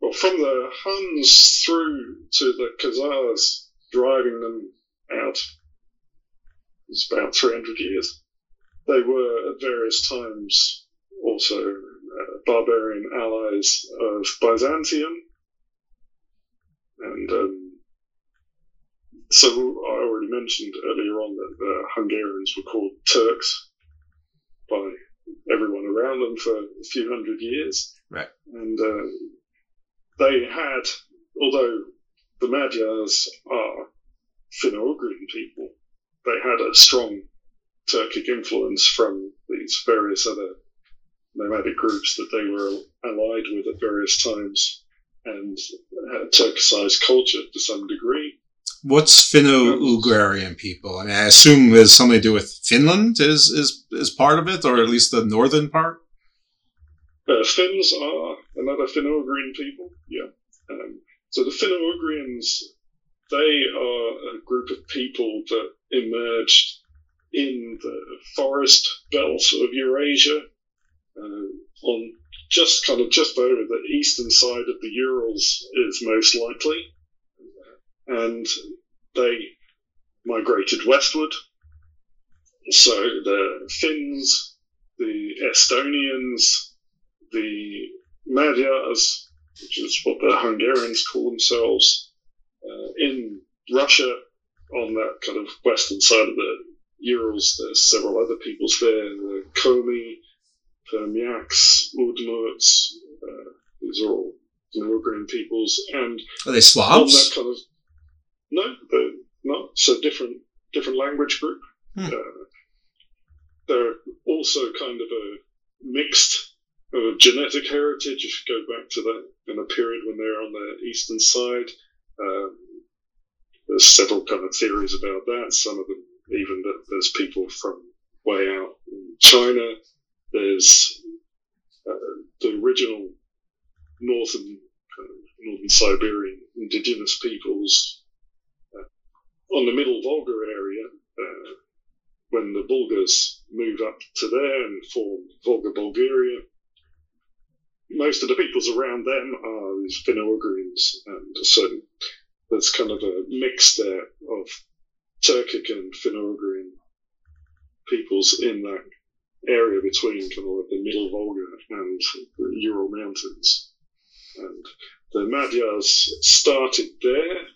well, from the Huns through to the Khazars, driving them out, it's about 300 years. They were at various times also uh, barbarian allies of Byzantium. And um, so I already mentioned earlier on that the Hungarians were called Turks by everyone around them for a few hundred years. Right. And uh, they had, although the Magyars are Finno-Ugrian people, they had a strong Turkic influence from these various other nomadic groups that they were allied with at various times and had Turkicized culture to some degree. What's Finno-Ugarian people? I mean, I assume there's something to do with Finland is, is, is part of it, or at least the northern part? Uh, Finns are another Finno-Ugrian people, yeah. Um, so the Finno-Ugrians, they are a group of people that emerged in the forest belt of Eurasia uh, on just kind of just over the eastern side of the Urals is most likely. And they migrated westward. So the Finns, the Estonians, the Magyars, which is what the Hungarians call themselves, uh, in Russia on that kind of western side of the Urals, there's several other peoples there, the Komi, Permiaks, Udmurts, uh, these are all Norwegian peoples, and are they Slavs? that kind of no, they're not. So different different language group. Hmm. Uh, they're also kind of a mixed uh, genetic heritage. If you go back to that in a period when they're on the eastern side, um, there's several kind of theories about that. Some of them even that there's people from way out in China. There's uh, the original northern uh, northern Siberian indigenous peoples uh, on the Middle Volga area. Uh, when the Bulgars move up to there and form Volga Bulgaria, most of the peoples around them are these Finno-Ugrians, and so there's kind of a mix there of Turkic and Finno-Ugrian peoples in that area between kind of like the Middle Volga and the Ural Mountains. And the Magyars started there,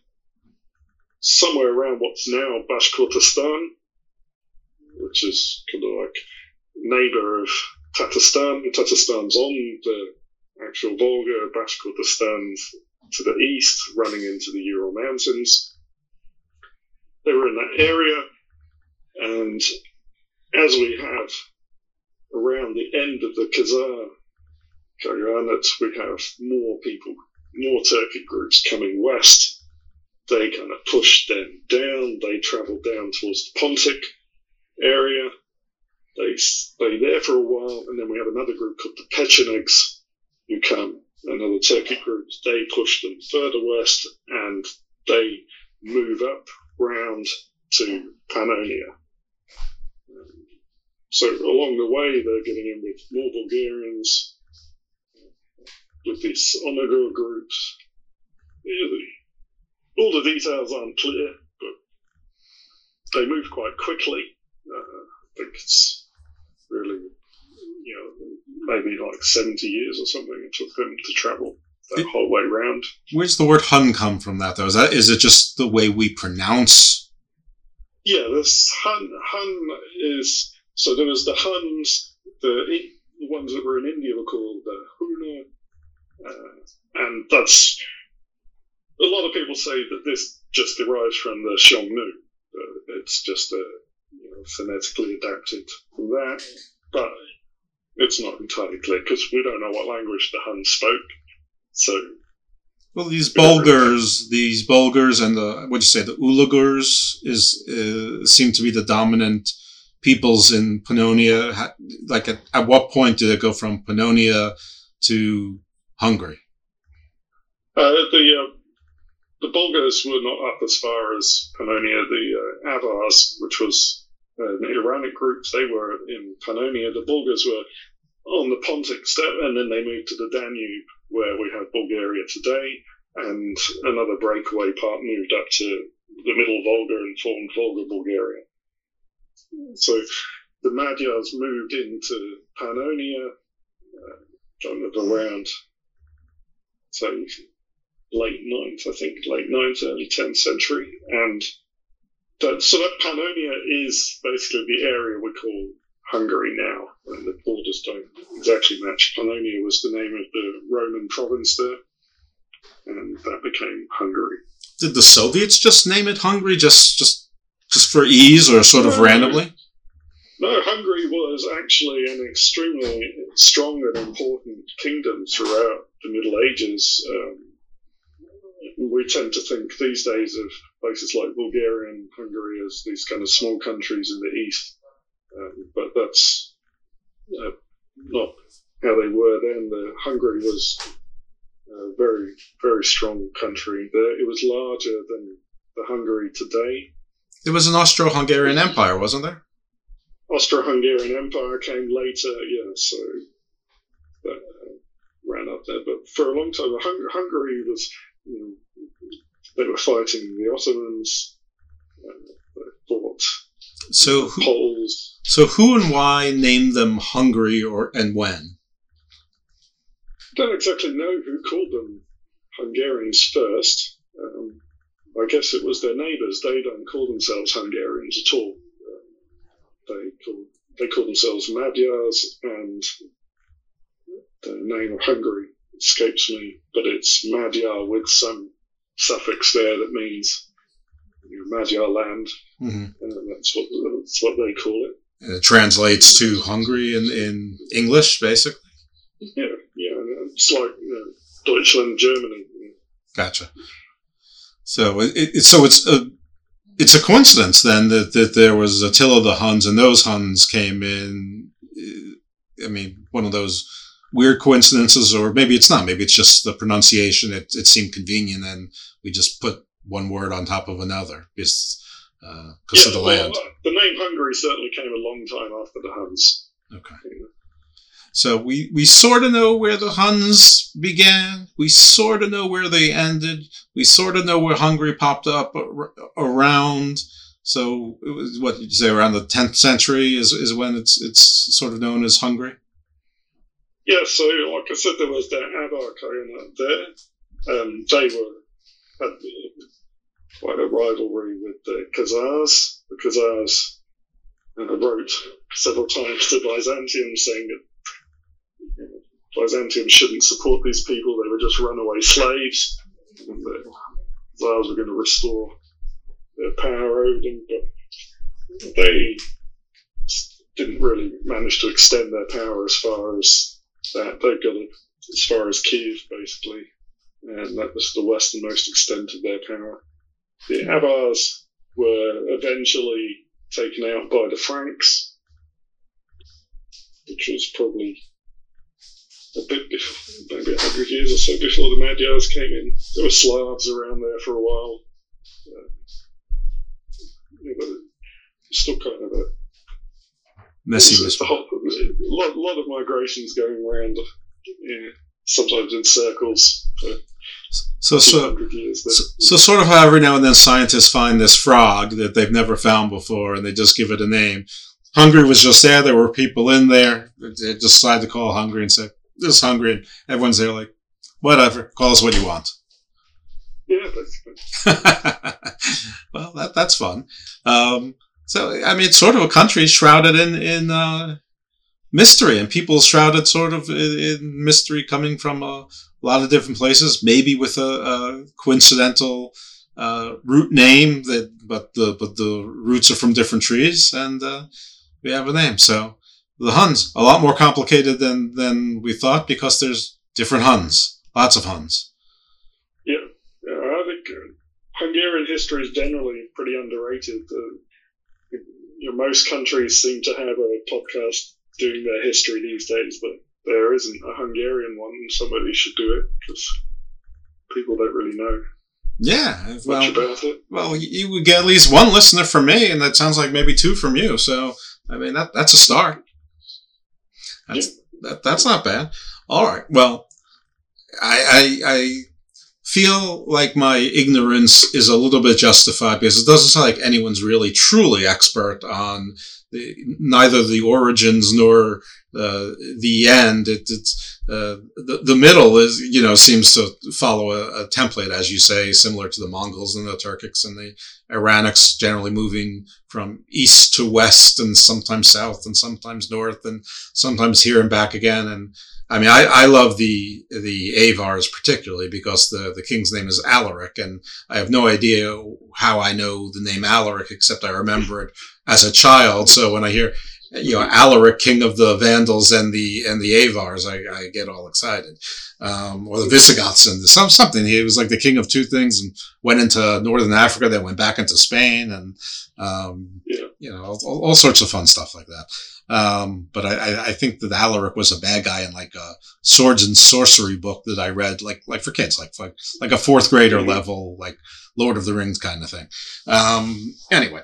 somewhere around what's now Bashkortostan, which is kind of like neighbor of Tatarstan. Tatarstan's on the actual Volga, Bashkortostan's to the east, running into the Ural Mountains. They were in that area, and as we have around the end of the Khazar Kaghanate, we have more people, more Turkic groups coming west. They kind of push them down. They travel down towards the Pontic area. They stay there for a while, and then we have another group called the Pechenegs who come, another Turkic group. They push them further west, and they move up round to Pannonia. So along the way, they're getting in with more Bulgarians, with these Onagur groups. All the details aren't clear, but they move quite quickly. Uh, I think it's really, you know, maybe like 70 years or something it took them to travel that whole way round. Where's the word Hun come from? That though is that is it just the way we pronounce? Yeah, this Hun Hun is so there was the Huns, the, the ones that were in India were called the Huna, uh, and that's a lot of people say that this just derives from the Xiongnu. It's just a you know, phonetically adapted from that, but it's not entirely clear because we don't know what language the Huns spoke. So, well, these Bulgars, these Bulgars, and the what do you say, the Ulugurs is uh, seem to be the dominant peoples in Pannonia. Like, at, at what point did it go from Pannonia to Hungary? Uh, the uh, the Bulgars were not up as far as Pannonia. The uh, Avars, which was an Iranic groups, they were in Pannonia. The Bulgars were on the Pontic steppe, and then they moved to the Danube, where we have Bulgaria today, and another breakaway part moved up to the Middle Volga and formed Volga Bulgaria. So the Magyars moved into Pannonia uh, kind of around, say, late 9th, I think, late 9th, early 10th century. And that, so that Pannonia is basically the area we call Hungary now. And the borders don't exactly match. Pannonia was the name of the Roman province there, and that became Hungary. Did the Soviets just name it Hungary just just just for ease or sort of no, randomly? No, Hungary was actually an extremely strong and important kingdom throughout the Middle Ages. Um, we tend to think these days of places like Bulgaria and Hungary as these kind of small countries in the east, um, but that's uh, not how they were then. The Hungary was a very, very strong country. The, it was larger than the Hungary today. It was an Austro-Hungarian Empire, wasn't there? Austro-Hungarian Empire came later, yeah, so that uh, ran up there. But for a long time, Hung- Hungary was, you know, they were fighting the Ottomans, uh, they fought So who, Poles. so who and why named them Hungary or and when? don't exactly know who called them Hungarians first. Um, I guess it was their neighbours. They don't call themselves Hungarians at all. Um, they call they call themselves Magyars, and the name of Hungary escapes me, but it's Magyar with some suffix there that means you know, Magyar land. Mm-hmm. And that's what that's what they call it. And it translates to Hungary in, in English, basically. Yeah, yeah. It's like you know, Deutschland, Germany. Gotcha. So it, it so it's a it's a coincidence then that, that there was Attila the Huns and those Huns came in. I mean, one of those weird coincidences, or maybe it's not. Maybe it's just the pronunciation. It, it seemed convenient, and we just put one word on top of another because uh, yeah, of the well, land. The name Hungary certainly came a long time after the Huns. Okay. So we, we sort of know where the Huns began. We sort of know where they ended. We sort of know where Hungary popped up ar- around. So it was what did you say around the 10th century is, is when it's it's sort of known as Hungary. Yeah, so like I said, there was the Avar Khaganate there. Um, they were had quite a rivalry with the Khazars. The Khazars uh, wrote several times to Byzantium saying that Byzantium shouldn't support these people. They were just runaway slaves. And the Khazars were going to restore their power over them, but they didn't really manage to extend their power as far as that. They got it as far as Kiev, basically, and that was the westernmost extent of their power. The Avars were eventually taken out by the Franks, which was probably a bit before, maybe a hundred years or so before the Magyars came in. There were Slavs around there for a while. Uh, yeah, but it's still kind of a Messy. it's the whole, a lot, lot of migrations going around. Yeah, sometimes in circles. So so, years. so so sort of how every now and then scientists find this frog that they've never found before and they just give it a name. Hungary was just there. There were people in there. They just decided to call Hungary and say, "This is Hungary," and everyone's there like, "Whatever, call us what you want." Yeah, basically. well, that that's fun. Um, so, I mean, it's sort of a country shrouded in in uh, mystery, and people shrouded sort of in, mystery coming from a lot of different places, maybe with a, a coincidental uh, root name that, but the but the roots are from different trees, and uh, we have a name. So the Huns, a lot more complicated than than we thought because there's different Huns, lots of Huns. Yeah, I think Hungarian history is generally pretty underrated. Uh, you know, most countries seem to have a podcast doing their history these days, but there isn't a Hungarian one. Somebody should do it because people don't really know. Yeah, well, about it. Well, you would get at least one listener from me, and that sounds like maybe two from you. So, I mean, that that's a start. That's yeah. that, that's not bad. All right. Well, I, I I feel like my ignorance is a little bit justified because it doesn't sound like anyone's really truly expert on the, neither the origins nor uh, the end. It, it's uh, the the middle is you know seems to follow a, a, template as you say, similar to the Mongols and the Turkics and the Iranics, generally moving from east to west and sometimes south and sometimes north and sometimes here and back again and I mean, I, I love the the Avars particularly because the, the king's name is Alaric, and I have no idea how I know the name Alaric except I remember it as a child. So when I hear you know Alaric, king of the Vandals and the and the Avars, I, I get all excited. Um, or the Visigoths and some something. He was like the king of two things and went into northern Africa, then went back into Spain, and um, yeah. you know all, all sorts of fun stuff like that. Um, but I, I think that Alaric was a bad guy in like a swords and sorcery book that I read, like like for kids, like like, like a fourth grader mm-hmm. level, like Lord of the Rings kind of thing. Um, anyway,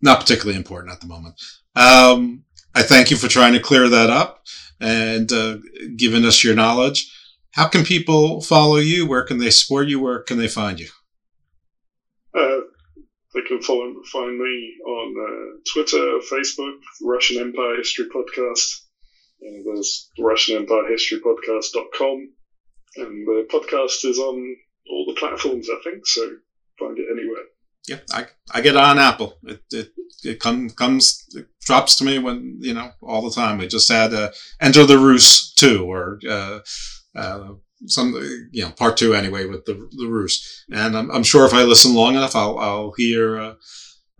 not particularly important at the moment. Um, I thank you for trying to clear that up and uh, giving us your knowledge. How can people follow you? Where can they support you? Where can they find you? Uh, they can follow, find me on uh, Twitter, Facebook, Russian Empire History Podcast. And there's Russian Empire History Podcast.com. And the podcast is on all the platforms, I think, so find it anywhere. Yeah, I, I get on Apple. It, it, it come, comes, it drops to me when, you know, all the time. We just had uh, Enter the Rus 2 or uh, uh, some you know part two anyway with the the Rus, and I'm, I'm sure if I listen long enough, I'll I'll hear uh,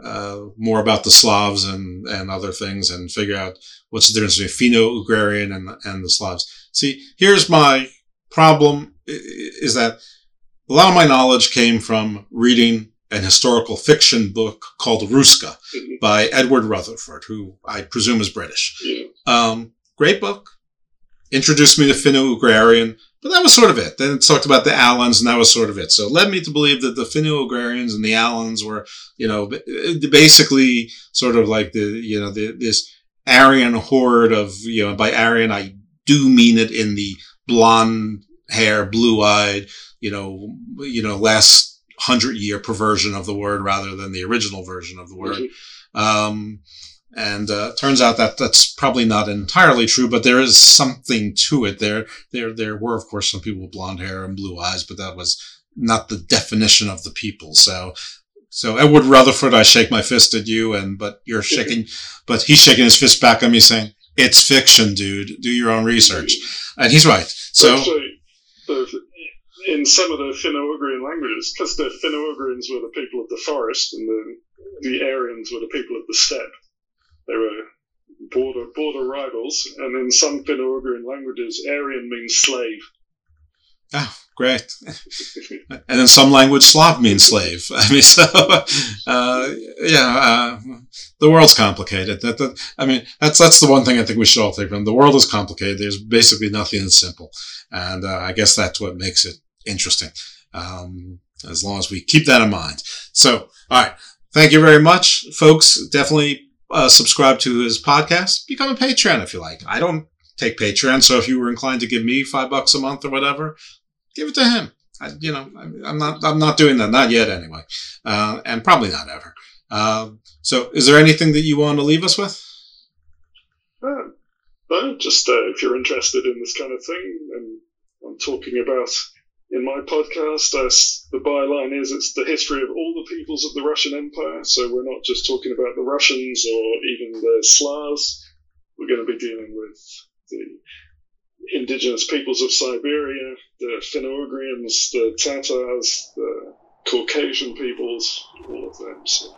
uh, more about the Slavs and and other things, and figure out what's the difference between Finno-Ugrian and and the Slavs. See, here's my problem: is that a lot of my knowledge came from reading an historical fiction book called Russka by Edward Rutherfurd, who I presume is British. Um, great book. Introduced me to Finno-Ugrian but that was sort of it. Then it talked about the Alans, and that was sort of it. So it led me to believe that the Finno-Ugrians and the Alans were, you know, basically sort of like the, you know, the, this Aryan horde of, you know, by Aryan, I do mean it in the blonde hair, blue eyed, you know, you know, last hundred year perversion of the word rather than the original version of the word. Mm-hmm. Um, and uh, turns out that that's probably not entirely true, but there is something to it. There, there, there were, of course, some people with blonde hair and blue eyes, but that was not the definition of the people. So, so Edward Rutherfurd, I shake my fist at you, and but you're shaking, but he's shaking his fist back at me, saying, "It's fiction, dude. Do your own research," and he's right. So. Actually, in some of the Finno-Ugrian languages, because the Finno-Ugrians were the people of the forest and the, the Aryans were the people of the steppe, they were border border rivals, and in some Finno-Ugrian languages, Aryan means slave. Oh, great! and in some language, Slav means slave. I mean, so uh, yeah, uh, the world's complicated. That, that, I mean, that's that's the one thing I think we should all take from the world is complicated. There's basically nothing that's simple, and uh, I guess that's what makes it interesting. Um, as long as we keep that in mind. So, all right. Thank you very much, folks. Definitely uh, subscribe to his podcast, become a Patreon if you like. I don't take Patreon, so if you were inclined to give me five bucks a month or whatever, give it to him. I, you know, I'm not, I'm not doing that, not yet anyway, uh, and probably not ever. Uh, so, is there anything that you want to leave us with? Uh, no, just uh, if you're interested in this kind of thing, and I'm talking about in my podcast, as the byline is, it's the history of all the peoples of the Russian Empire. So we're not just talking about the Russians or even the Slavs. We're going to be dealing with the indigenous peoples of Siberia, the Finno-Ugrians, the Tatars, the Caucasian peoples, all of them. So.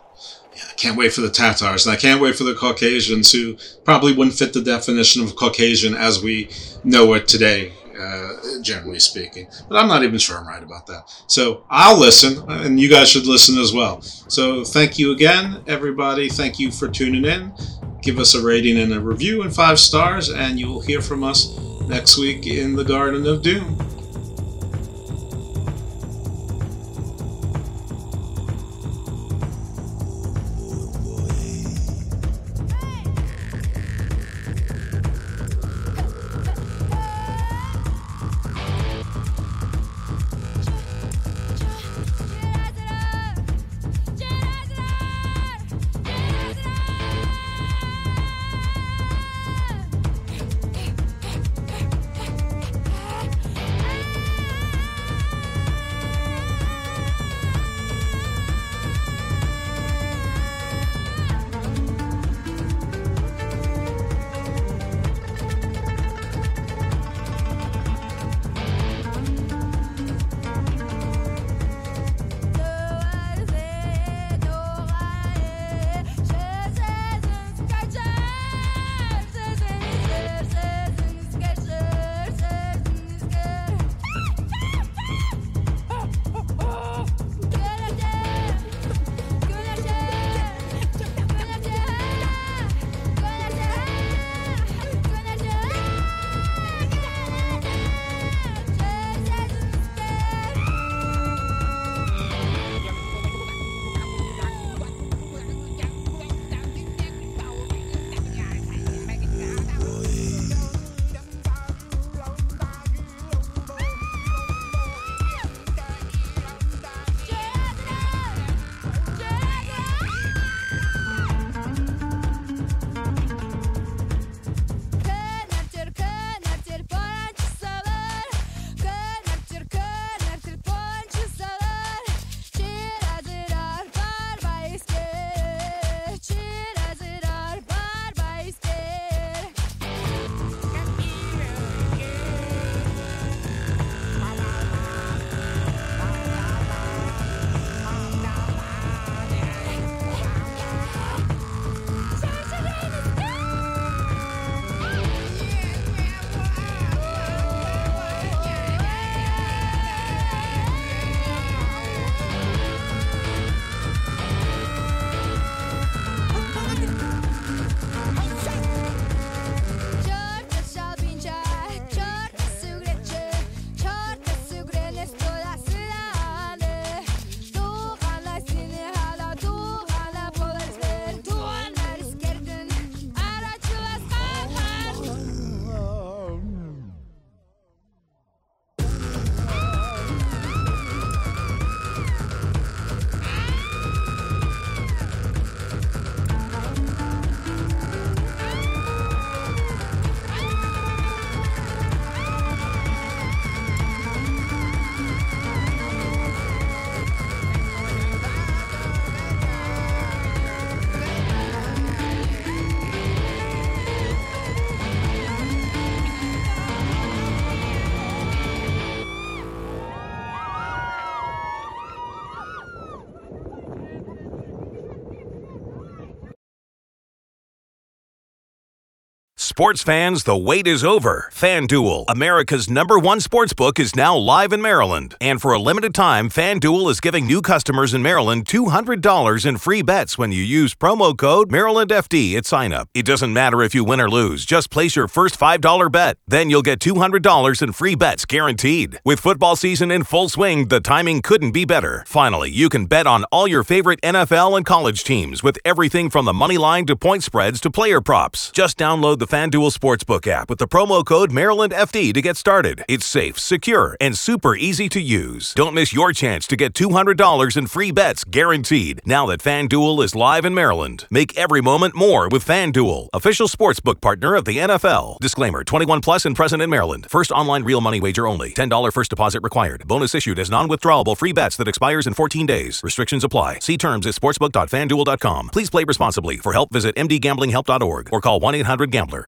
Yeah, I can't wait for the Tatars, and I can't wait for the Caucasians, who probably wouldn't fit the definition of Caucasian as we know it today, uh, generally speaking. But I'm not even sure I'm right about that. So I'll listen, and you guys should listen as well. So thank you again, everybody. Thank you for tuning in. Give us a rating and a review and five stars, and you will hear from us next week in the Garden of Doom. Sports fans, the wait is over. FanDuel, America's number one sports book, is now live in Maryland. And for a limited time, FanDuel is giving new customers in Maryland $200 in free bets when you use promo code MarylandFD at sign up. It doesn't matter if you win or lose, just place your first $5 bet. Then you'll get $200 in free bets guaranteed. With football season in full swing, the timing couldn't be better. Finally, you can bet on all your favorite NFL and college teams with everything from the money line to point spreads to player props. Just download the FanDuel Sportsbook app with the promo code MarylandFD to get started. It's safe, secure, and super easy to use. Don't miss your chance to get $200 in free bets guaranteed now that FanDuel is live in Maryland. Make every moment more with FanDuel, official sportsbook partner of the NFL. Disclaimer 21 plus and present in Maryland. First online real money wager only. $10 first deposit required. Bonus issued as non withdrawable free bets that expires in 14 days. Restrictions apply. See terms at sportsbook.fanduel.com. Please play responsibly. For help, visit mdgamblinghelp.org or call 1 800 Gambler.